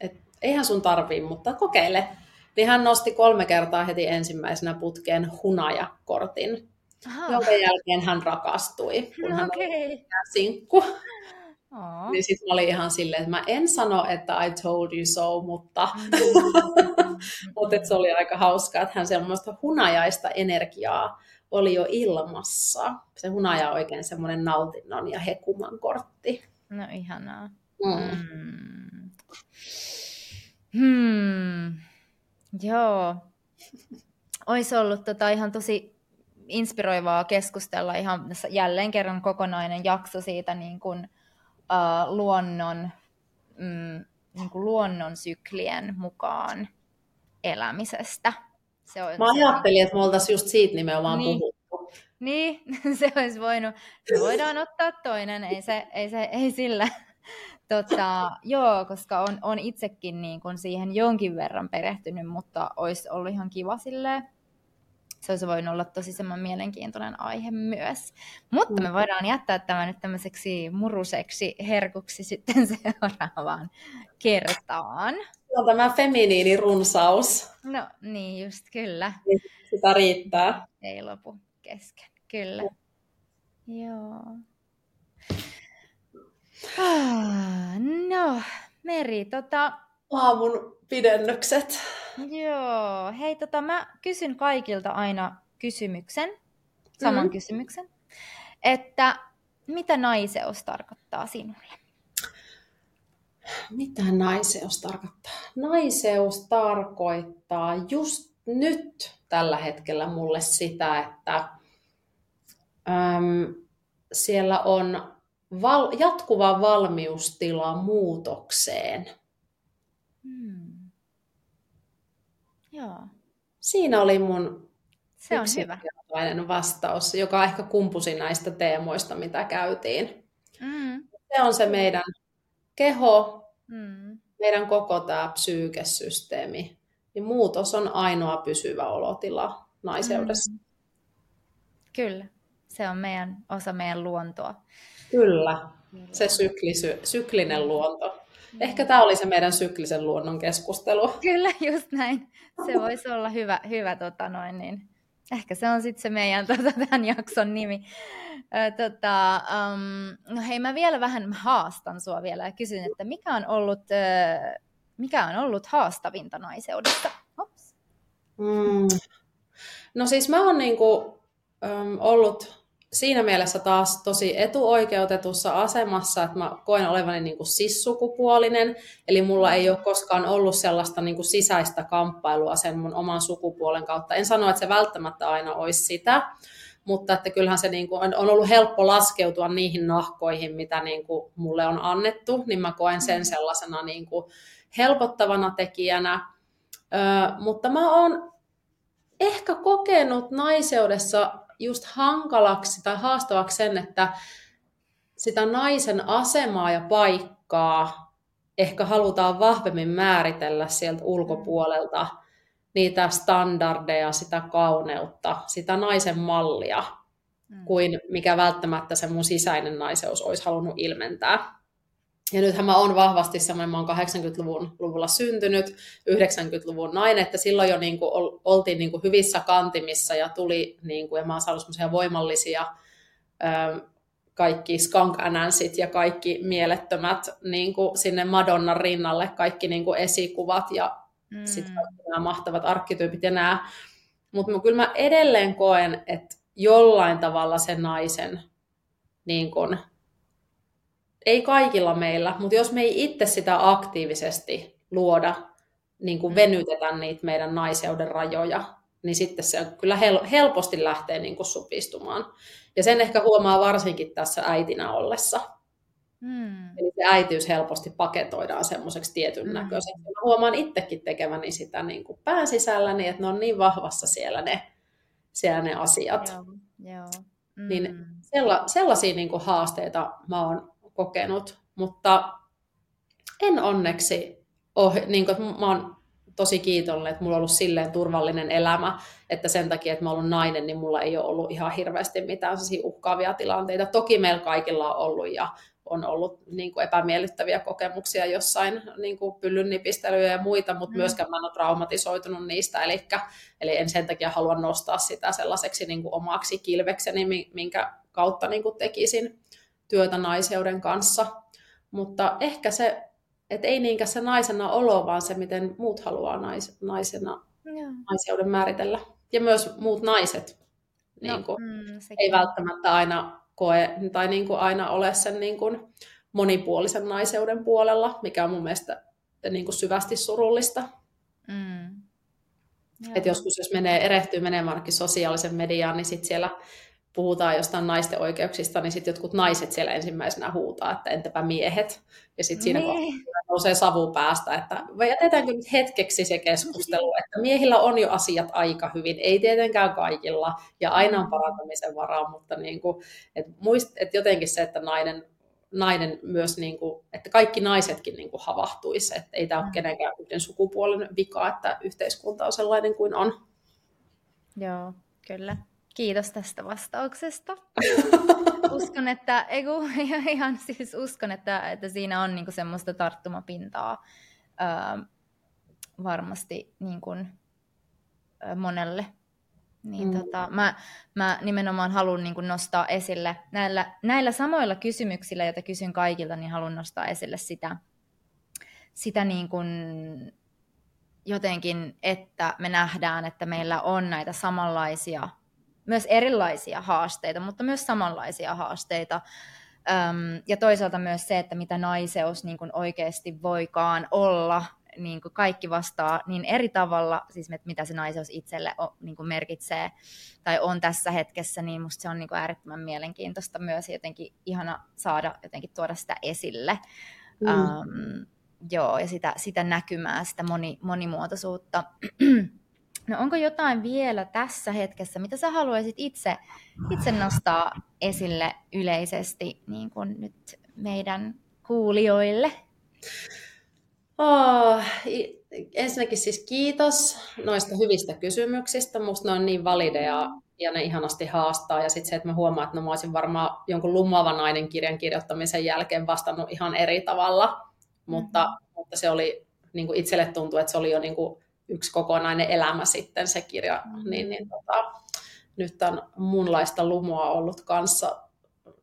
että eihän sun tarvii, mutta kokeile. Niin hän nosti kolme kertaa heti ensimmäisenä putkeen hunajakortin, Aha. jonka jälkeen hän rakastui, kun hän okay. oli sinkku. Aa. Niin sitten mä olin ihan silleen, että mä en sano, että I told you so, mutta, mm. <laughs> mutta että se oli aika hauskaa, että hän semmoista hunajaista energiaa oli jo ilmassa. Se hunaja on oikein semmoinen nautinnon ja hekuman kortti. No ihanaa. Mm. Mm. Hmm. Joo. Olisi ollut tota ihan tosi inspiroivaa keskustella ihan jälleen kerran kokonainen jakso siitä niin kuin, uh, luonnon, mm, niin kuin luonnon syklien mukaan elämisestä. Se on Mä ajattelin, se... että me oltaisiin just siitä nimenomaan niin. puhuttu. Niin, <laughs> se olisi voinut. Se voidaan ottaa toinen, ei, se, ei, se, ei sillä. <laughs> Tota, joo, koska on, on itsekin niin kuin siihen jonkin verran perehtynyt, mutta olisi ollut ihan kiva silleen se olisi voinut olla tosi semmoinen mielenkiintoinen aihe myös. Mutta me mm. voidaan jättää tämä nyt tämmöiseksi muruseksi herkuksi sitten <laughs> seuraavaan kertaan. On tämä feminiini runsaus. No niin, just kyllä. Niin, sitä riittää. Ei lopu kesken, kyllä. Joo. Ah, no, Meri, tota... Aamun pidennykset. Joo, hei tota mä kysyn kaikilta aina kysymyksen, saman mm. kysymyksen, että mitä naiseus tarkoittaa sinulle? Mitä naiseus tarkoittaa? Naiseus tarkoittaa just nyt tällä hetkellä mulle sitä, että äm, siellä on val- jatkuva valmiustila muutokseen. Hmm. Joo. Siinä oli mun se on hyvä. vastaus, joka ehkä kumpusi näistä teemoista, mitä käytiin. Mm. Se on se meidän keho, mm. meidän koko tämä psyykesysteemi. Niin muutos on ainoa pysyvä olotila naiseudessa. Mm. Kyllä, se on meidän, osa meidän luontoa. Kyllä, se syklisy, syklinen luonto. Ehkä tämä oli se meidän syklisen luonnon keskustelu. Kyllä, just näin. Se voisi olla hyvä, hyvä tota noin, niin. ehkä se on sitten se meidän tota, tämän jakson nimi. Ö, tota, um, no hei, mä vielä vähän haastan sua vielä ja kysyn, että mikä on ollut, ö, mikä on ollut haastavinta naiseudesta? Ops. Mm. No siis mä oon niinku, um, ollut siinä mielessä taas tosi etuoikeutetussa asemassa, että mä koen olevani niin kuin sissukupuolinen, eli mulla ei ole koskaan ollut sellaista niin kuin sisäistä kamppailua sen mun oman sukupuolen kautta. En sano, että se välttämättä aina olisi sitä, mutta että kyllähän se niin kuin on ollut helppo laskeutua niihin nahkoihin, mitä niin kuin mulle on annettu, niin mä koen sen sellaisena niin kuin helpottavana tekijänä. Ö, mutta mä oon ehkä kokenut naiseudessa just hankalaksi tai haastavaksi sen, että sitä naisen asemaa ja paikkaa ehkä halutaan vahvemmin määritellä sieltä ulkopuolelta niitä standardeja, sitä kauneutta, sitä naisen mallia, mm. kuin mikä välttämättä se mun sisäinen naiseus olisi halunnut ilmentää. Ja nythän mä oon vahvasti semmoinen, mä oon 80-luvun luvulla syntynyt, 90-luvun nainen, että silloin jo niin kuin oltiin niin kuin hyvissä kantimissa ja tuli, niin kuin, ja mä oon saanut semmoisia voimallisia kaikki skunk ja kaikki mielettömät niin kuin sinne Madonnan rinnalle, kaikki niin kuin esikuvat ja mm. sitten nämä mahtavat arkkityypit ja nämä. Mutta kyllä mä edelleen koen, että jollain tavalla sen naisen niin kuin, ei kaikilla meillä, mutta jos me ei itse sitä aktiivisesti luoda, niin kuin mm. venytetä niitä meidän naiseuden rajoja, niin sitten se kyllä hel- helposti lähtee niin kuin supistumaan. Ja sen ehkä huomaa varsinkin tässä äitinä ollessa. Mm. Eli se äitiys helposti paketoidaan semmoiseksi tietyn mm. näköiseksi. Mä huomaan itsekin tekeväni sitä niin kuin pään sisällä, niin että ne on niin vahvassa siellä ne, siellä ne asiat. Joo. Joo. Mm. Niin sella, sellaisia niin kuin haasteita mä oon kokenut, mutta en onneksi ole, niin kuin, mä oon tosi kiitollinen, että mulla on ollut silleen turvallinen elämä, että sen takia, että mä olen nainen, niin mulla ei ole ollut ihan hirveästi mitään uhkaavia tilanteita. Toki meillä kaikilla on ollut ja on ollut niin kuin epämiellyttäviä kokemuksia jossain niin kuin pyllyn ja muita, mutta mm. myöskään mä en ole traumatisoitunut niistä, eli, eli en sen takia halua nostaa sitä sellaiseksi niin kuin omaksi kilvekseni, minkä kautta niin kuin tekisin työtä naiseuden kanssa. Mutta ehkä se, että ei niinkään se naisena olo, vaan se, miten muut haluaa nais, naisena, ja. naiseuden määritellä. Ja myös muut naiset no, niin kuin, mm, ei välttämättä aina koe tai niin kuin aina ole sen niin kuin monipuolisen naiseuden puolella, mikä on mun mielestä niin kuin syvästi surullista. Mm. Et joskus jos menee, erehtyy menemään sosiaalisen mediaan, niin sit siellä puhutaan jostain naisten oikeuksista, niin sitten jotkut naiset siellä ensimmäisenä huutaa, että entäpä miehet. Ja sitten siinä niin. nousee savu päästä, että vai jätetäänkö nyt hetkeksi se keskustelu, että miehillä on jo asiat aika hyvin, ei tietenkään kaikilla, ja aina on parantamisen varaa, mutta niin kuin, et muist, et jotenkin se, että nainen, nainen myös, niin kuin, että kaikki naisetkin niin kuin havahtuisi, että ei tämä ole mm. kenenkään yhden sukupuolen vika, että yhteiskunta on sellainen kuin on. Joo, kyllä. Kiitos tästä vastauksesta. <laughs> uskon, että, eiku, <laughs> ihan siis uskon, että, että siinä on niinku semmoista tarttumapintaa ää, varmasti niinku, monelle. Niin mm. tota, mä, mä nimenomaan haluan niin nostaa esille näillä, näillä samoilla kysymyksillä, joita kysyn kaikilta, niin haluan nostaa esille sitä, sitä niin kuin jotenkin, että me nähdään, että meillä on näitä samanlaisia myös erilaisia haasteita, mutta myös samanlaisia haasteita. Öm, ja toisaalta myös se, että mitä naiseus niin kuin oikeasti voikaan olla, niin kuin kaikki vastaa niin eri tavalla, siis mitä se naiseus itselle on, niin kuin merkitsee tai on tässä hetkessä, niin musta se on niin kuin äärettömän mielenkiintoista myös jotenkin ihana saada jotenkin tuoda sitä esille. Mm. Um, joo, ja sitä, sitä näkymää, sitä moni, monimuotoisuutta. No onko jotain vielä tässä hetkessä, mitä sä haluaisit itse, itse nostaa esille yleisesti niin kuin nyt meidän kuulijoille? Oh, ensinnäkin siis kiitos noista hyvistä kysymyksistä. Musta ne on niin valideja ja ne ihanasti haastaa. Ja sitten se, että mä huomaan, että no mä olisin varmaan jonkun lumoavan nainen kirjan kirjoittamisen jälkeen vastannut ihan eri tavalla. Mutta, mm-hmm. mutta se oli, niin kuin itselle tuntui, että se oli jo niin kuin yksi kokonainen elämä sitten se kirja, mm. niin, niin tota, nyt on muunlaista lumua ollut kanssa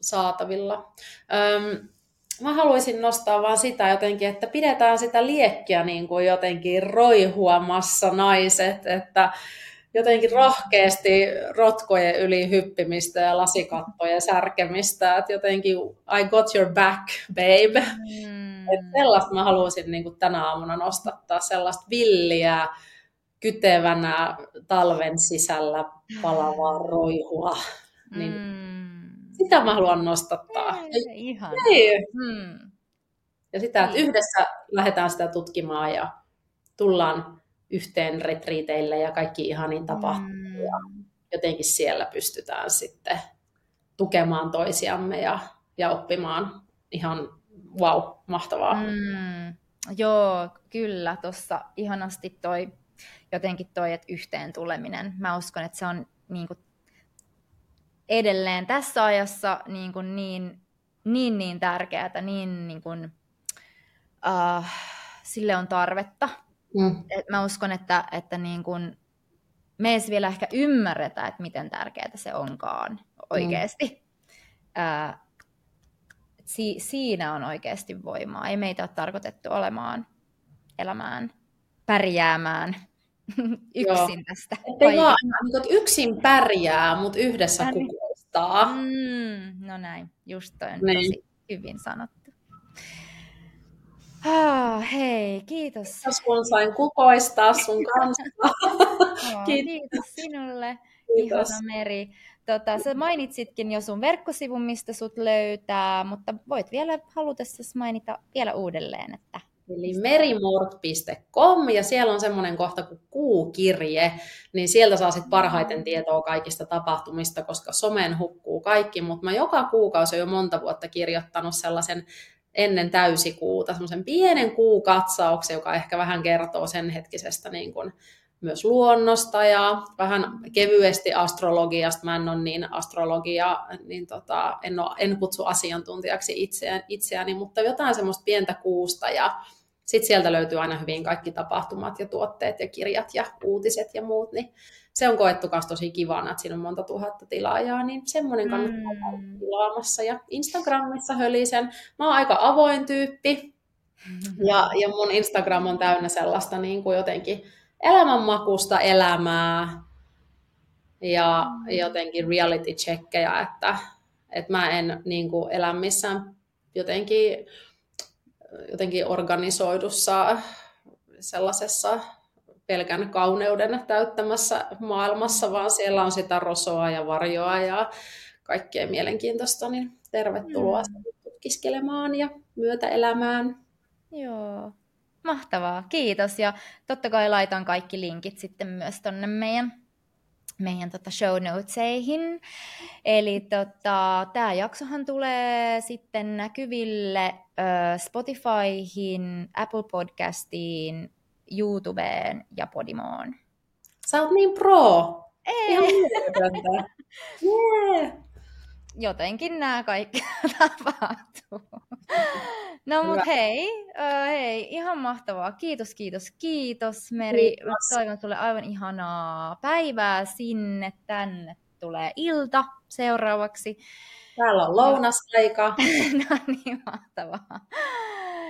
saatavilla. Öm, mä haluaisin nostaa vaan sitä jotenkin, että pidetään sitä liekkiä niin kuin jotenkin roihuamassa naiset, että jotenkin rohkeasti rotkojen yli hyppimistä ja lasikattojen särkemistä, että jotenkin I got your back, babe. Mm. Et sellaista mä haluaisin niin kuin tänä aamuna nostattaa, sellaista villiä, kytevänä talven sisällä palavaa roihua. Niin mm. Sitä mä haluan nostattaa. Ei, ihan. Ei. Hmm. Ja sitä, että yhdessä lähdetään sitä tutkimaan ja tullaan yhteen retriiteille ja kaikki ihaniin tapahtumiin. Mm. Ja jotenkin siellä pystytään sitten tukemaan toisiamme ja, ja oppimaan ihan wow, mahtavaa. Mm. Joo, kyllä, tuossa ihanasti toi jotenkin toi, että yhteen tuleminen. Mä uskon, että se on niin kuin, edelleen tässä ajassa niin, kuin niin, niin, niin tärkeää, niin, niin kuin, uh, sille on tarvetta. Mm. Et mä uskon, että, että niin kuin, me ei vielä ehkä ymmärretä, että miten tärkeää se onkaan oikeasti. Mm. Uh, si- siinä on oikeasti voimaa. Ei meitä ole tarkoitettu olemaan, elämään, pärjäämään <laughs> yksin Joo. tästä. Ettei vaan niin, yksin pärjää, mutta yhdessä Pärjää. kukoistaa. Mm, no näin, just toi on niin. tosi hyvin sanottu. Ah, hei, kiitos. Kiitos kun sain kukoistaa sun kanssa. <laughs> oh, kiitos. kiitos sinulle, kiitos. ihana Meri. Tota, sä mainitsitkin jo sun verkkosivun, mistä sut löytää, mutta voit vielä halutessasi mainita vielä uudelleen, että Eli merimort.com ja siellä on semmoinen kohta kuin kuukirje, niin sieltä saa sitten parhaiten tietoa kaikista tapahtumista, koska somen hukkuu kaikki, mutta mä joka kuukausi jo monta vuotta kirjoittanut sellaisen ennen täysikuuta, semmoisen pienen kuukatsauksen, joka ehkä vähän kertoo sen hetkisestä niin kuin myös luonnosta ja vähän kevyesti astrologiasta. Mä en ole niin astrologia, niin tota, en, ole, en kutsu asiantuntijaksi itseäni, mutta jotain semmoista pientä kuusta ja sitten sieltä löytyy aina hyvin kaikki tapahtumat ja tuotteet ja kirjat ja uutiset ja muut, niin se on koettu myös tosi kivana, että siinä on monta tuhatta tilaajaa, niin semmoinen kannattaa mm. tilaamassa. Ja Instagramissa hölisen. Mä oon aika avoin tyyppi, ja, ja mun Instagram on täynnä sellaista niin kuin jotenkin elämänmakusta elämää ja jotenkin reality checkejä, että, että mä en niin kuin, elä missään jotenkin jotenkin organisoidussa sellaisessa pelkän kauneuden täyttämässä maailmassa, vaan siellä on sitä rosoa ja varjoa ja kaikkea mielenkiintoista, niin tervetuloa mm. tutkiskelemaan ja myötäelämään. Joo, mahtavaa. Kiitos ja totta kai laitan kaikki linkit sitten myös tonne meidän meidän tota show notesihin. Eli tota, tämä jaksohan tulee sitten näkyville äh, Spotifyhin, Apple Podcastiin, YouTubeen ja Podimoon. Sä oot niin pro! Ei. Ihan <laughs> yeah. Jotenkin nämä kaikki <laughs> tapahtuu. No mut hei, uh, hei, ihan mahtavaa. Kiitos, kiitos, kiitos Meri. Kiitos. Toivon sulle aivan ihanaa päivää sinne, tänne tulee ilta seuraavaksi. Täällä on lounasaika. <laughs> no niin, mahtavaa.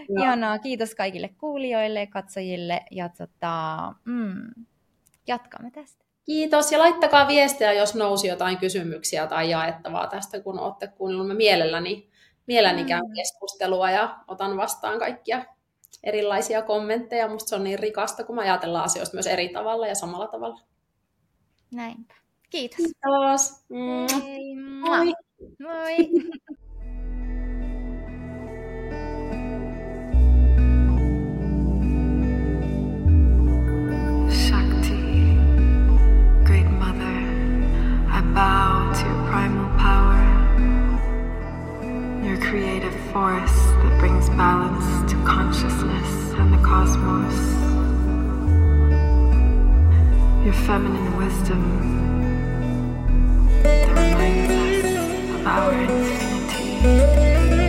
No. Ihanaa, kiitos kaikille kuulijoille, katsojille ja tota, mm, jatkamme tästä. Kiitos ja laittakaa viestiä, jos nousi jotain kysymyksiä tai jaettavaa tästä, kun olette kuunnelleet. Mielelläni mielelläni käyn mm. keskustelua ja otan vastaan kaikkia erilaisia kommentteja. Musta se on niin rikasta, kun me ajatellaan asioista myös eri tavalla ja samalla tavalla. Näinpä. Kiitos. Kiitos. Mm. Hei, moi. Moi. <laughs> bow to your primal power. your creative force that brings balance to consciousness and the cosmos, your feminine wisdom that reminds us of our infinity.